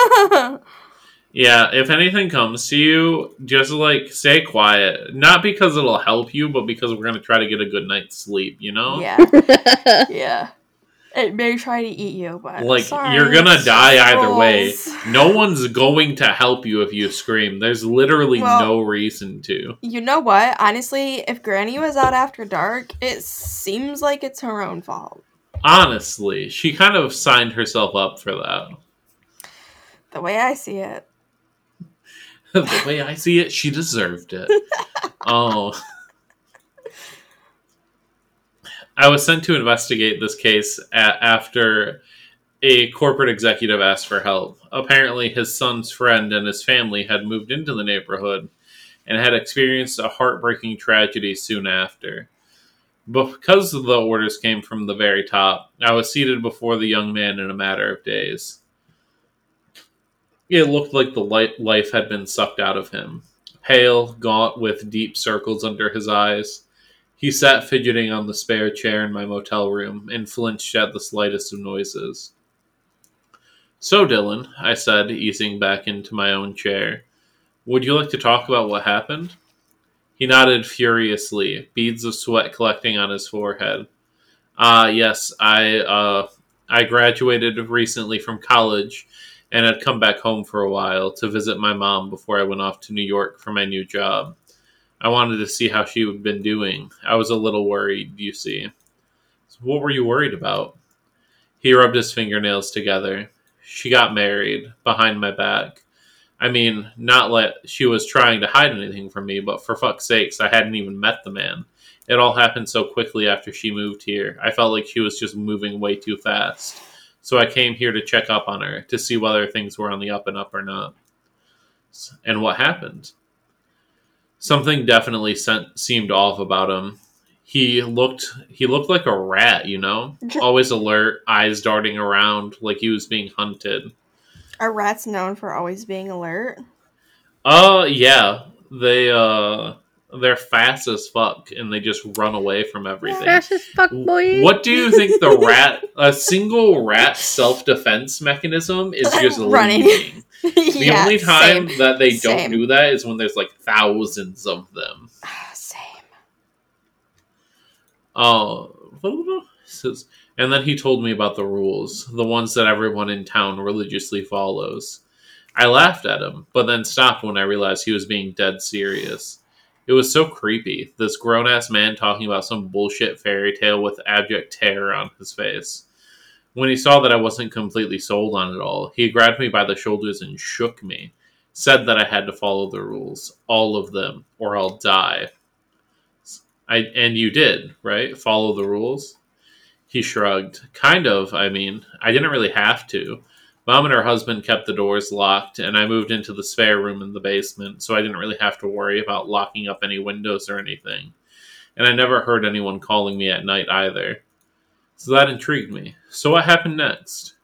yeah, if anything comes to you, just like stay quiet. Not because it'll help you, but because we're gonna try to get a good night's sleep. You know? Yeah. yeah. It may try to eat you, but like sorry, you're gonna die either way. No one's going to help you if you scream. There's literally well, no reason to. You know what? Honestly, if Granny was out after dark, it seems like it's her own fault. Honestly, she kind of signed herself up for that. The way I see it. the way I see it, she deserved it. oh. I was sent to investigate this case after a corporate executive asked for help. Apparently, his son's friend and his family had moved into the neighborhood and had experienced a heartbreaking tragedy soon after. Because the orders came from the very top, I was seated before the young man in a matter of days. It looked like the light life had been sucked out of him. Pale, gaunt, with deep circles under his eyes, he sat fidgeting on the spare chair in my motel room and flinched at the slightest of noises. So, Dylan, I said, easing back into my own chair, would you like to talk about what happened? He nodded furiously, beads of sweat collecting on his forehead. Ah, uh, yes, I uh, I graduated recently from college and I'd come back home for a while to visit my mom before I went off to New York for my new job. I wanted to see how she had been doing. I was a little worried, you see. So what were you worried about? He rubbed his fingernails together. She got married behind my back. I mean, not like she was trying to hide anything from me, but for fuck's sakes, I hadn't even met the man. It all happened so quickly after she moved here. I felt like she was just moving way too fast. So I came here to check up on her to see whether things were on the up and up or not. And what happened? something definitely sent, seemed off about him. He looked he looked like a rat, you know, always alert, eyes darting around like he was being hunted. Are rats known for always being alert? Uh, yeah, they uh they're fast as fuck and they just run away from everything. Fast as fuck, boy. What do you think the rat a single rat self defense mechanism is just running? Leaving? The yeah, only time same. that they don't same. do that is when there's like thousands of them. same. Oh, uh, and then he told me about the rules, the ones that everyone in town religiously follows. I laughed at him, but then stopped when I realized he was being dead serious. It was so creepy, this grown ass man talking about some bullshit fairy tale with abject terror on his face. When he saw that I wasn't completely sold on it all, he grabbed me by the shoulders and shook me, said that I had to follow the rules, all of them, or I'll die. I and you did, right? Follow the rules? He shrugged. Kind of, I mean, I didn't really have to. Mom and her husband kept the doors locked, and I moved into the spare room in the basement, so I didn't really have to worry about locking up any windows or anything. And I never heard anyone calling me at night either. So that intrigued me. So what happened next?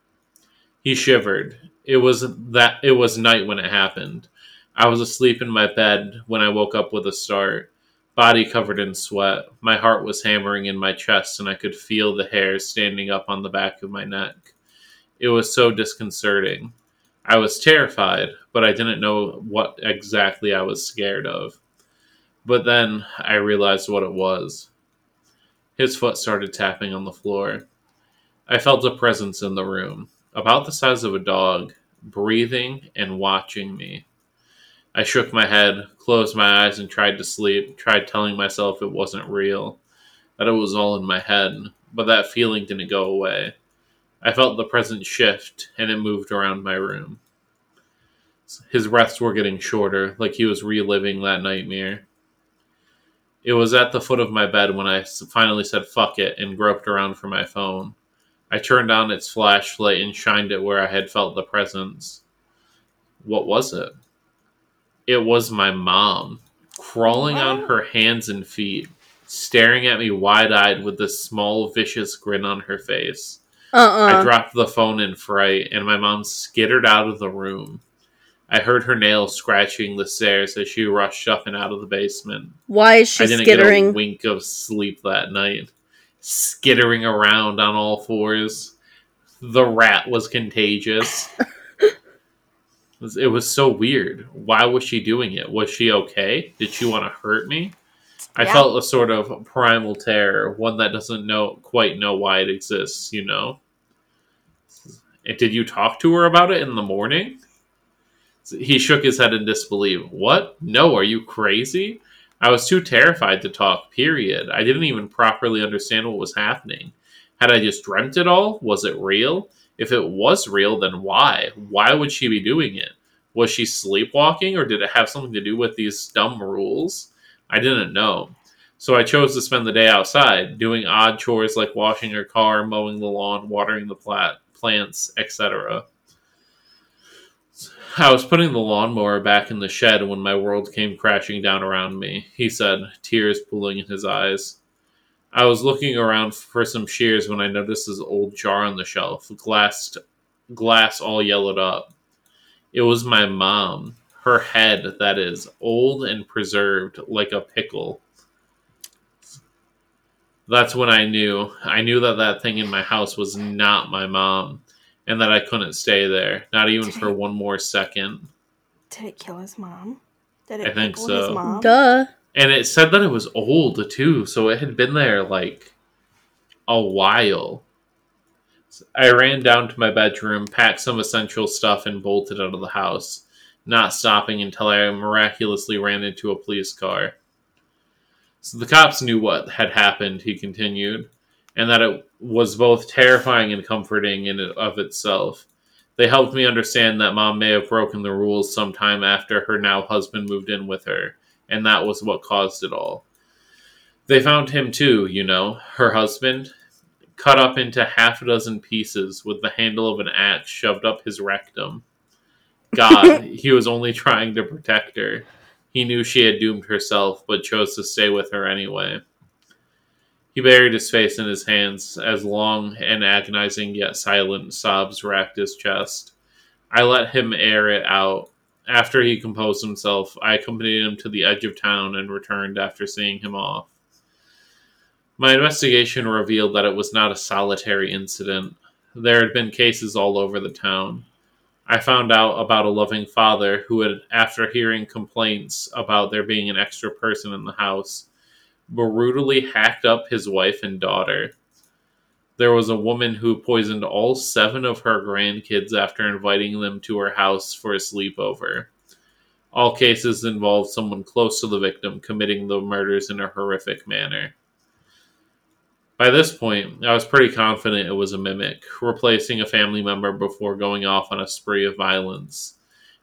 He shivered. It was that it was night when it happened. I was asleep in my bed when I woke up with a start, body covered in sweat. My heart was hammering in my chest and I could feel the hairs standing up on the back of my neck. It was so disconcerting. I was terrified, but I didn't know what exactly I was scared of. But then I realized what it was. His foot started tapping on the floor. I felt a presence in the room, about the size of a dog, breathing and watching me. I shook my head, closed my eyes, and tried to sleep, tried telling myself it wasn't real, that it was all in my head, but that feeling didn't go away. I felt the presence shift, and it moved around my room. His breaths were getting shorter, like he was reliving that nightmare. It was at the foot of my bed when I finally said fuck it and groped around for my phone. I turned on its flashlight and shined it where I had felt the presence. What was it? It was my mom, crawling on her hands and feet, staring at me wide eyed with this small, vicious grin on her face. Uh-uh. I dropped the phone in fright, and my mom skittered out of the room. I heard her nails scratching the stairs as she rushed up and out of the basement. Why is she I didn't skittering? Get a wink of sleep that night. Skittering around on all fours. The rat was contagious. it was so weird. Why was she doing it? Was she okay? Did she want to hurt me? I yeah. felt a sort of primal terror, one that doesn't know quite know why it exists, you know. And Did you talk to her about it in the morning? He shook his head in disbelief. What? No, are you crazy? I was too terrified to talk, period. I didn't even properly understand what was happening. Had I just dreamt it all? Was it real? If it was real, then why? Why would she be doing it? Was she sleepwalking, or did it have something to do with these dumb rules? I didn't know. So I chose to spend the day outside, doing odd chores like washing her car, mowing the lawn, watering the plat- plants, etc. I was putting the lawnmower back in the shed when my world came crashing down around me, he said, tears pooling in his eyes. I was looking around for some shears when I noticed this old jar on the shelf, glass, glass all yellowed up. It was my mom, her head, that is, old and preserved like a pickle. That's when I knew. I knew that that thing in my house was not my mom and that I couldn't stay there, not even did for it, one more second. Did it kill his mom? Did it I think so. His mom? Duh. And it said that it was old too, so it had been there like a while. I ran down to my bedroom, packed some essential stuff, and bolted out of the house, not stopping until I miraculously ran into a police car. So the cops knew what had happened, he continued and that it was both terrifying and comforting in of itself. They helped me understand that mom may have broken the rules sometime after her now husband moved in with her, and that was what caused it all. They found him too, you know, her husband, cut up into half a dozen pieces with the handle of an axe shoved up his rectum. God, he was only trying to protect her. He knew she had doomed herself, but chose to stay with her anyway. He buried his face in his hands as long and agonizing yet silent sobs racked his chest. I let him air it out. After he composed himself, I accompanied him to the edge of town and returned after seeing him off. My investigation revealed that it was not a solitary incident. There had been cases all over the town. I found out about a loving father who had, after hearing complaints about there being an extra person in the house, brutally hacked up his wife and daughter. There was a woman who poisoned all seven of her grandkids after inviting them to her house for a sleepover. All cases involved someone close to the victim committing the murders in a horrific manner. By this point, I was pretty confident it was a mimic, replacing a family member before going off on a spree of violence,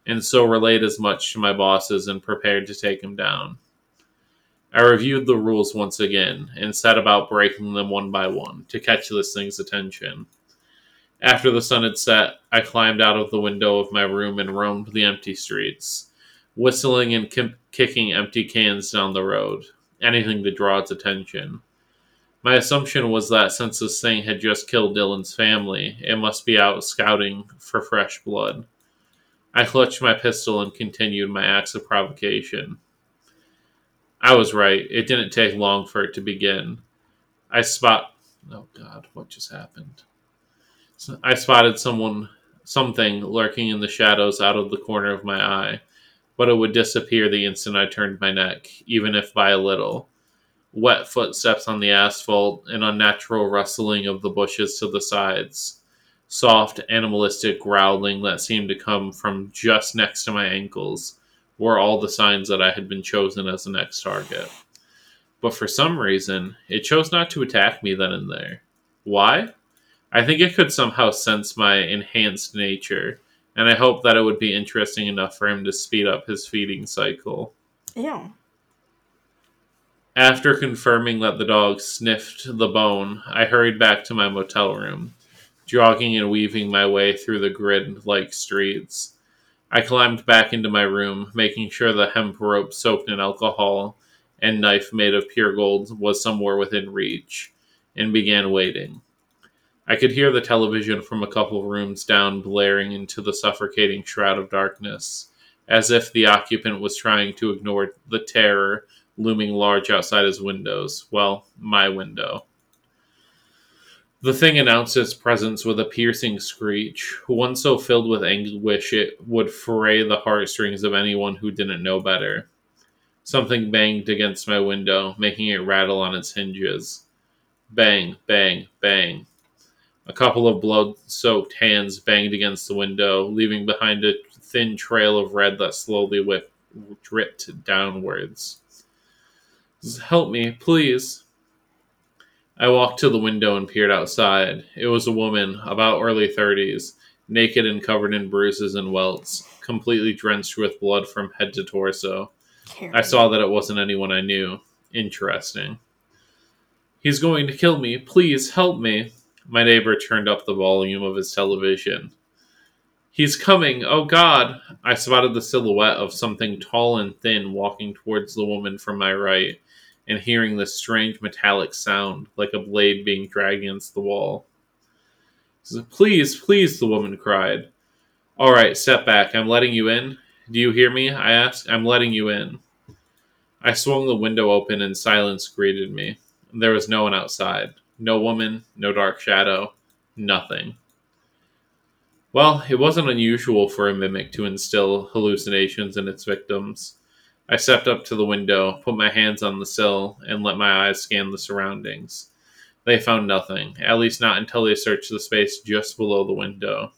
and so relayed as much to my bosses and prepared to take him down. I reviewed the rules once again and set about breaking them one by one to catch this thing's attention. After the sun had set, I climbed out of the window of my room and roamed the empty streets, whistling and ki- kicking empty cans down the road, anything to draw its attention. My assumption was that since this thing had just killed Dylan's family, it must be out scouting for fresh blood. I clutched my pistol and continued my acts of provocation. I was right. It didn't take long for it to begin. I spot. Oh God, what just happened? I spotted someone, something lurking in the shadows out of the corner of my eye, but it would disappear the instant I turned my neck, even if by a little. Wet footsteps on the asphalt, an unnatural rustling of the bushes to the sides, soft, animalistic growling that seemed to come from just next to my ankles were all the signs that I had been chosen as the next target. But for some reason, it chose not to attack me then and there. Why? I think it could somehow sense my enhanced nature and I hoped that it would be interesting enough for him to speed up his feeding cycle. Ew. After confirming that the dog sniffed the bone, I hurried back to my motel room, jogging and weaving my way through the grid like streets. I climbed back into my room, making sure the hemp rope soaked in alcohol and knife made of pure gold was somewhere within reach, and began waiting. I could hear the television from a couple rooms down blaring into the suffocating shroud of darkness, as if the occupant was trying to ignore the terror looming large outside his windows. Well, my window. The thing announced its presence with a piercing screech, one so filled with anguish it would fray the heartstrings of anyone who didn't know better. Something banged against my window, making it rattle on its hinges. Bang, bang, bang. A couple of blood soaked hands banged against the window, leaving behind a thin trail of red that slowly whipped, dripped downwards. Help me, please. I walked to the window and peered outside. It was a woman, about early 30s, naked and covered in bruises and welts, completely drenched with blood from head to torso. I saw that it wasn't anyone I knew. Interesting. He's going to kill me. Please help me. My neighbor turned up the volume of his television. He's coming. Oh God. I spotted the silhouette of something tall and thin walking towards the woman from my right and hearing this strange metallic sound like a blade being dragged against the wall. Please, please, the woman cried. All right, step back. I'm letting you in. Do you hear me? I asked. I'm letting you in. I swung the window open and silence greeted me. There was no one outside. No woman, no dark shadow, nothing. Well, it wasn't unusual for a mimic to instill hallucinations in its victims. I stepped up to the window, put my hands on the sill, and let my eyes scan the surroundings. They found nothing, at least not until they searched the space just below the window.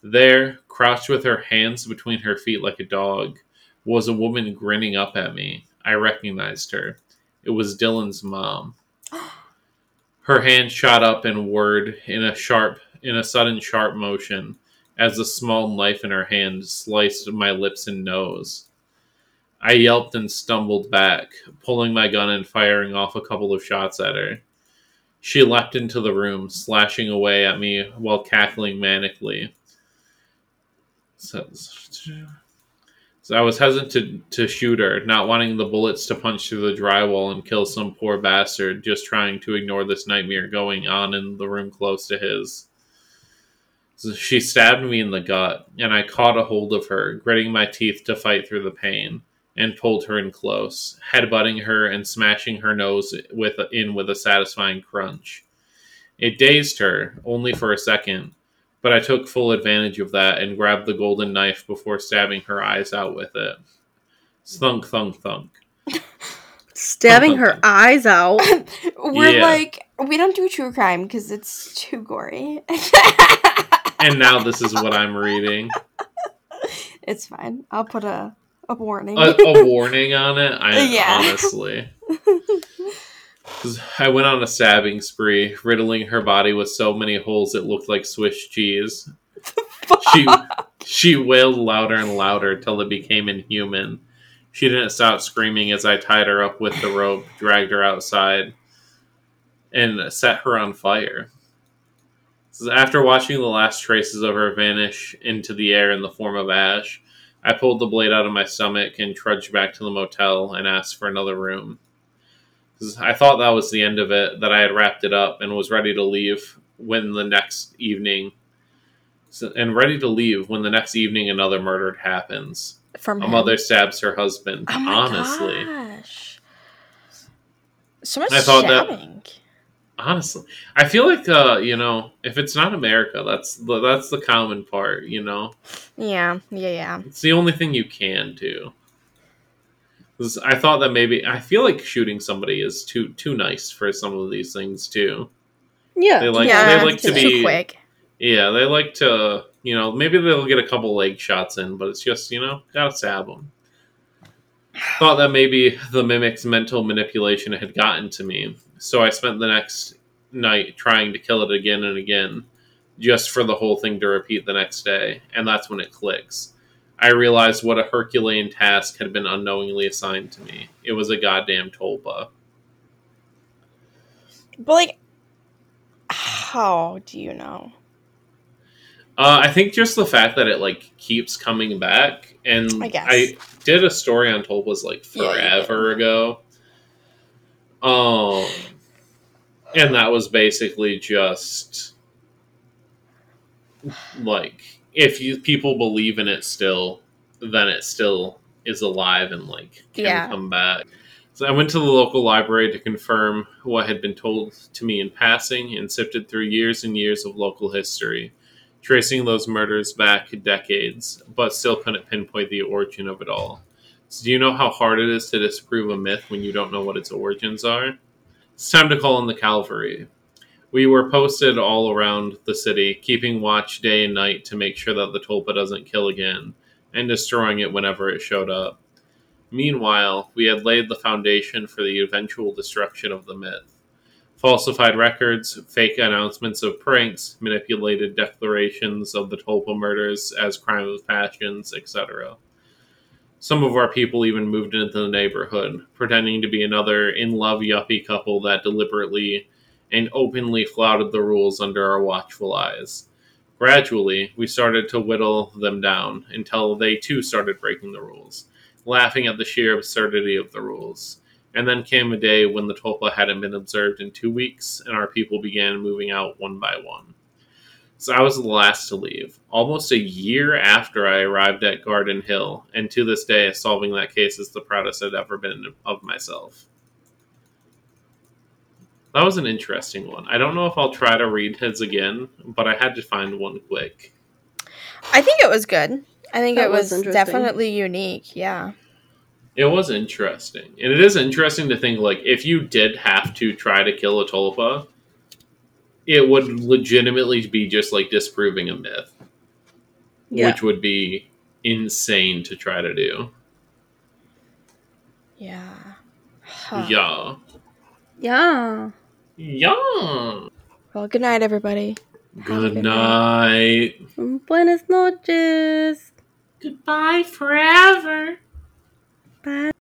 There, crouched with her hands between her feet like a dog, was a woman grinning up at me. I recognized her. It was Dylan's mom. Her hand shot up and word in a sharp, in a sudden sharp motion, as the small knife in her hand sliced my lips and nose. I yelped and stumbled back, pulling my gun and firing off a couple of shots at her. She leapt into the room, slashing away at me while cackling manically. So, I was hesitant to, to shoot her, not wanting the bullets to punch through the drywall and kill some poor bastard, just trying to ignore this nightmare going on in the room close to his. So she stabbed me in the gut, and I caught a hold of her, gritting my teeth to fight through the pain, and pulled her in close, headbutting her and smashing her nose with in with a satisfying crunch. It dazed her, only for a second, but I took full advantage of that and grabbed the golden knife before stabbing her eyes out with it. Thunk, thunk, thunk. Stabbing thunk, her thunk. eyes out. We're yeah. like, we don't do true crime because it's too gory. and now this is what I'm reading. It's fine. I'll put a a warning. a, a warning on it. I yeah. honestly. I went on a stabbing spree, riddling her body with so many holes it looked like Swiss cheese. She she wailed louder and louder till it became inhuman. She didn't stop screaming as I tied her up with the rope, dragged her outside, and set her on fire. After watching the last traces of her vanish into the air in the form of ash, I pulled the blade out of my stomach and trudged back to the motel and asked for another room. I thought that was the end of it, that I had wrapped it up and was ready to leave when the next evening, and ready to leave when the next evening another murder happens. From a him? mother stabs her husband. Oh honestly, gosh. so much I thought stabbing. that. Honestly, I feel like uh, you know, if it's not America, that's the, that's the common part. You know. Yeah, yeah, yeah. It's the only thing you can do. I thought that maybe I feel like shooting somebody is too too nice for some of these things too. Yeah, they like yeah, they like to be quick. Yeah, they like to you know maybe they'll get a couple leg shots in, but it's just you know gotta stab them. Thought that maybe the mimic's mental manipulation had gotten to me, so I spent the next night trying to kill it again and again, just for the whole thing to repeat the next day, and that's when it clicks. I realized what a Herculean task had been unknowingly assigned to me. It was a goddamn tulpa. But like, how do you know? Uh, I think just the fact that it like keeps coming back, and I, I did a story on tulpas like forever yeah, ago. Um, and that was basically just like if you people believe in it still, then it still is alive and like can yeah. come back. So I went to the local library to confirm what had been told to me in passing and sifted through years and years of local history, tracing those murders back decades, but still couldn't pinpoint the origin of it all. So do you know how hard it is to disprove a myth when you don't know what its origins are? It's time to call in the cavalry. We were posted all around the city, keeping watch day and night to make sure that the tulpa doesn't kill again, and destroying it whenever it showed up. Meanwhile, we had laid the foundation for the eventual destruction of the myth. Falsified records, fake announcements of pranks, manipulated declarations of the Tulpa murders as crime of passions, etc. Some of our people even moved into the neighborhood, pretending to be another in love yuppie couple that deliberately and openly flouted the rules under our watchful eyes. Gradually, we started to whittle them down until they too started breaking the rules laughing at the sheer absurdity of the rules. And then came a day when the tulpa hadn't been observed in two weeks, and our people began moving out one by one. So I was the last to leave, almost a year after I arrived at Garden Hill, and to this day, solving that case is the proudest I've ever been of myself. That was an interesting one. I don't know if I'll try to read his again, but I had to find one quick. I think it was good. I think that it was, was definitely unique. Yeah. It was interesting. And it is interesting to think like if you did have to try to kill a tulpa, it would legitimately be just like disproving a myth. Yeah. Which would be insane to try to do. Yeah. Huh. Yeah. Yeah. Yeah. Well, good night, everybody. Good, good night. night. Buenas noches. Goodbye forever. ぱい。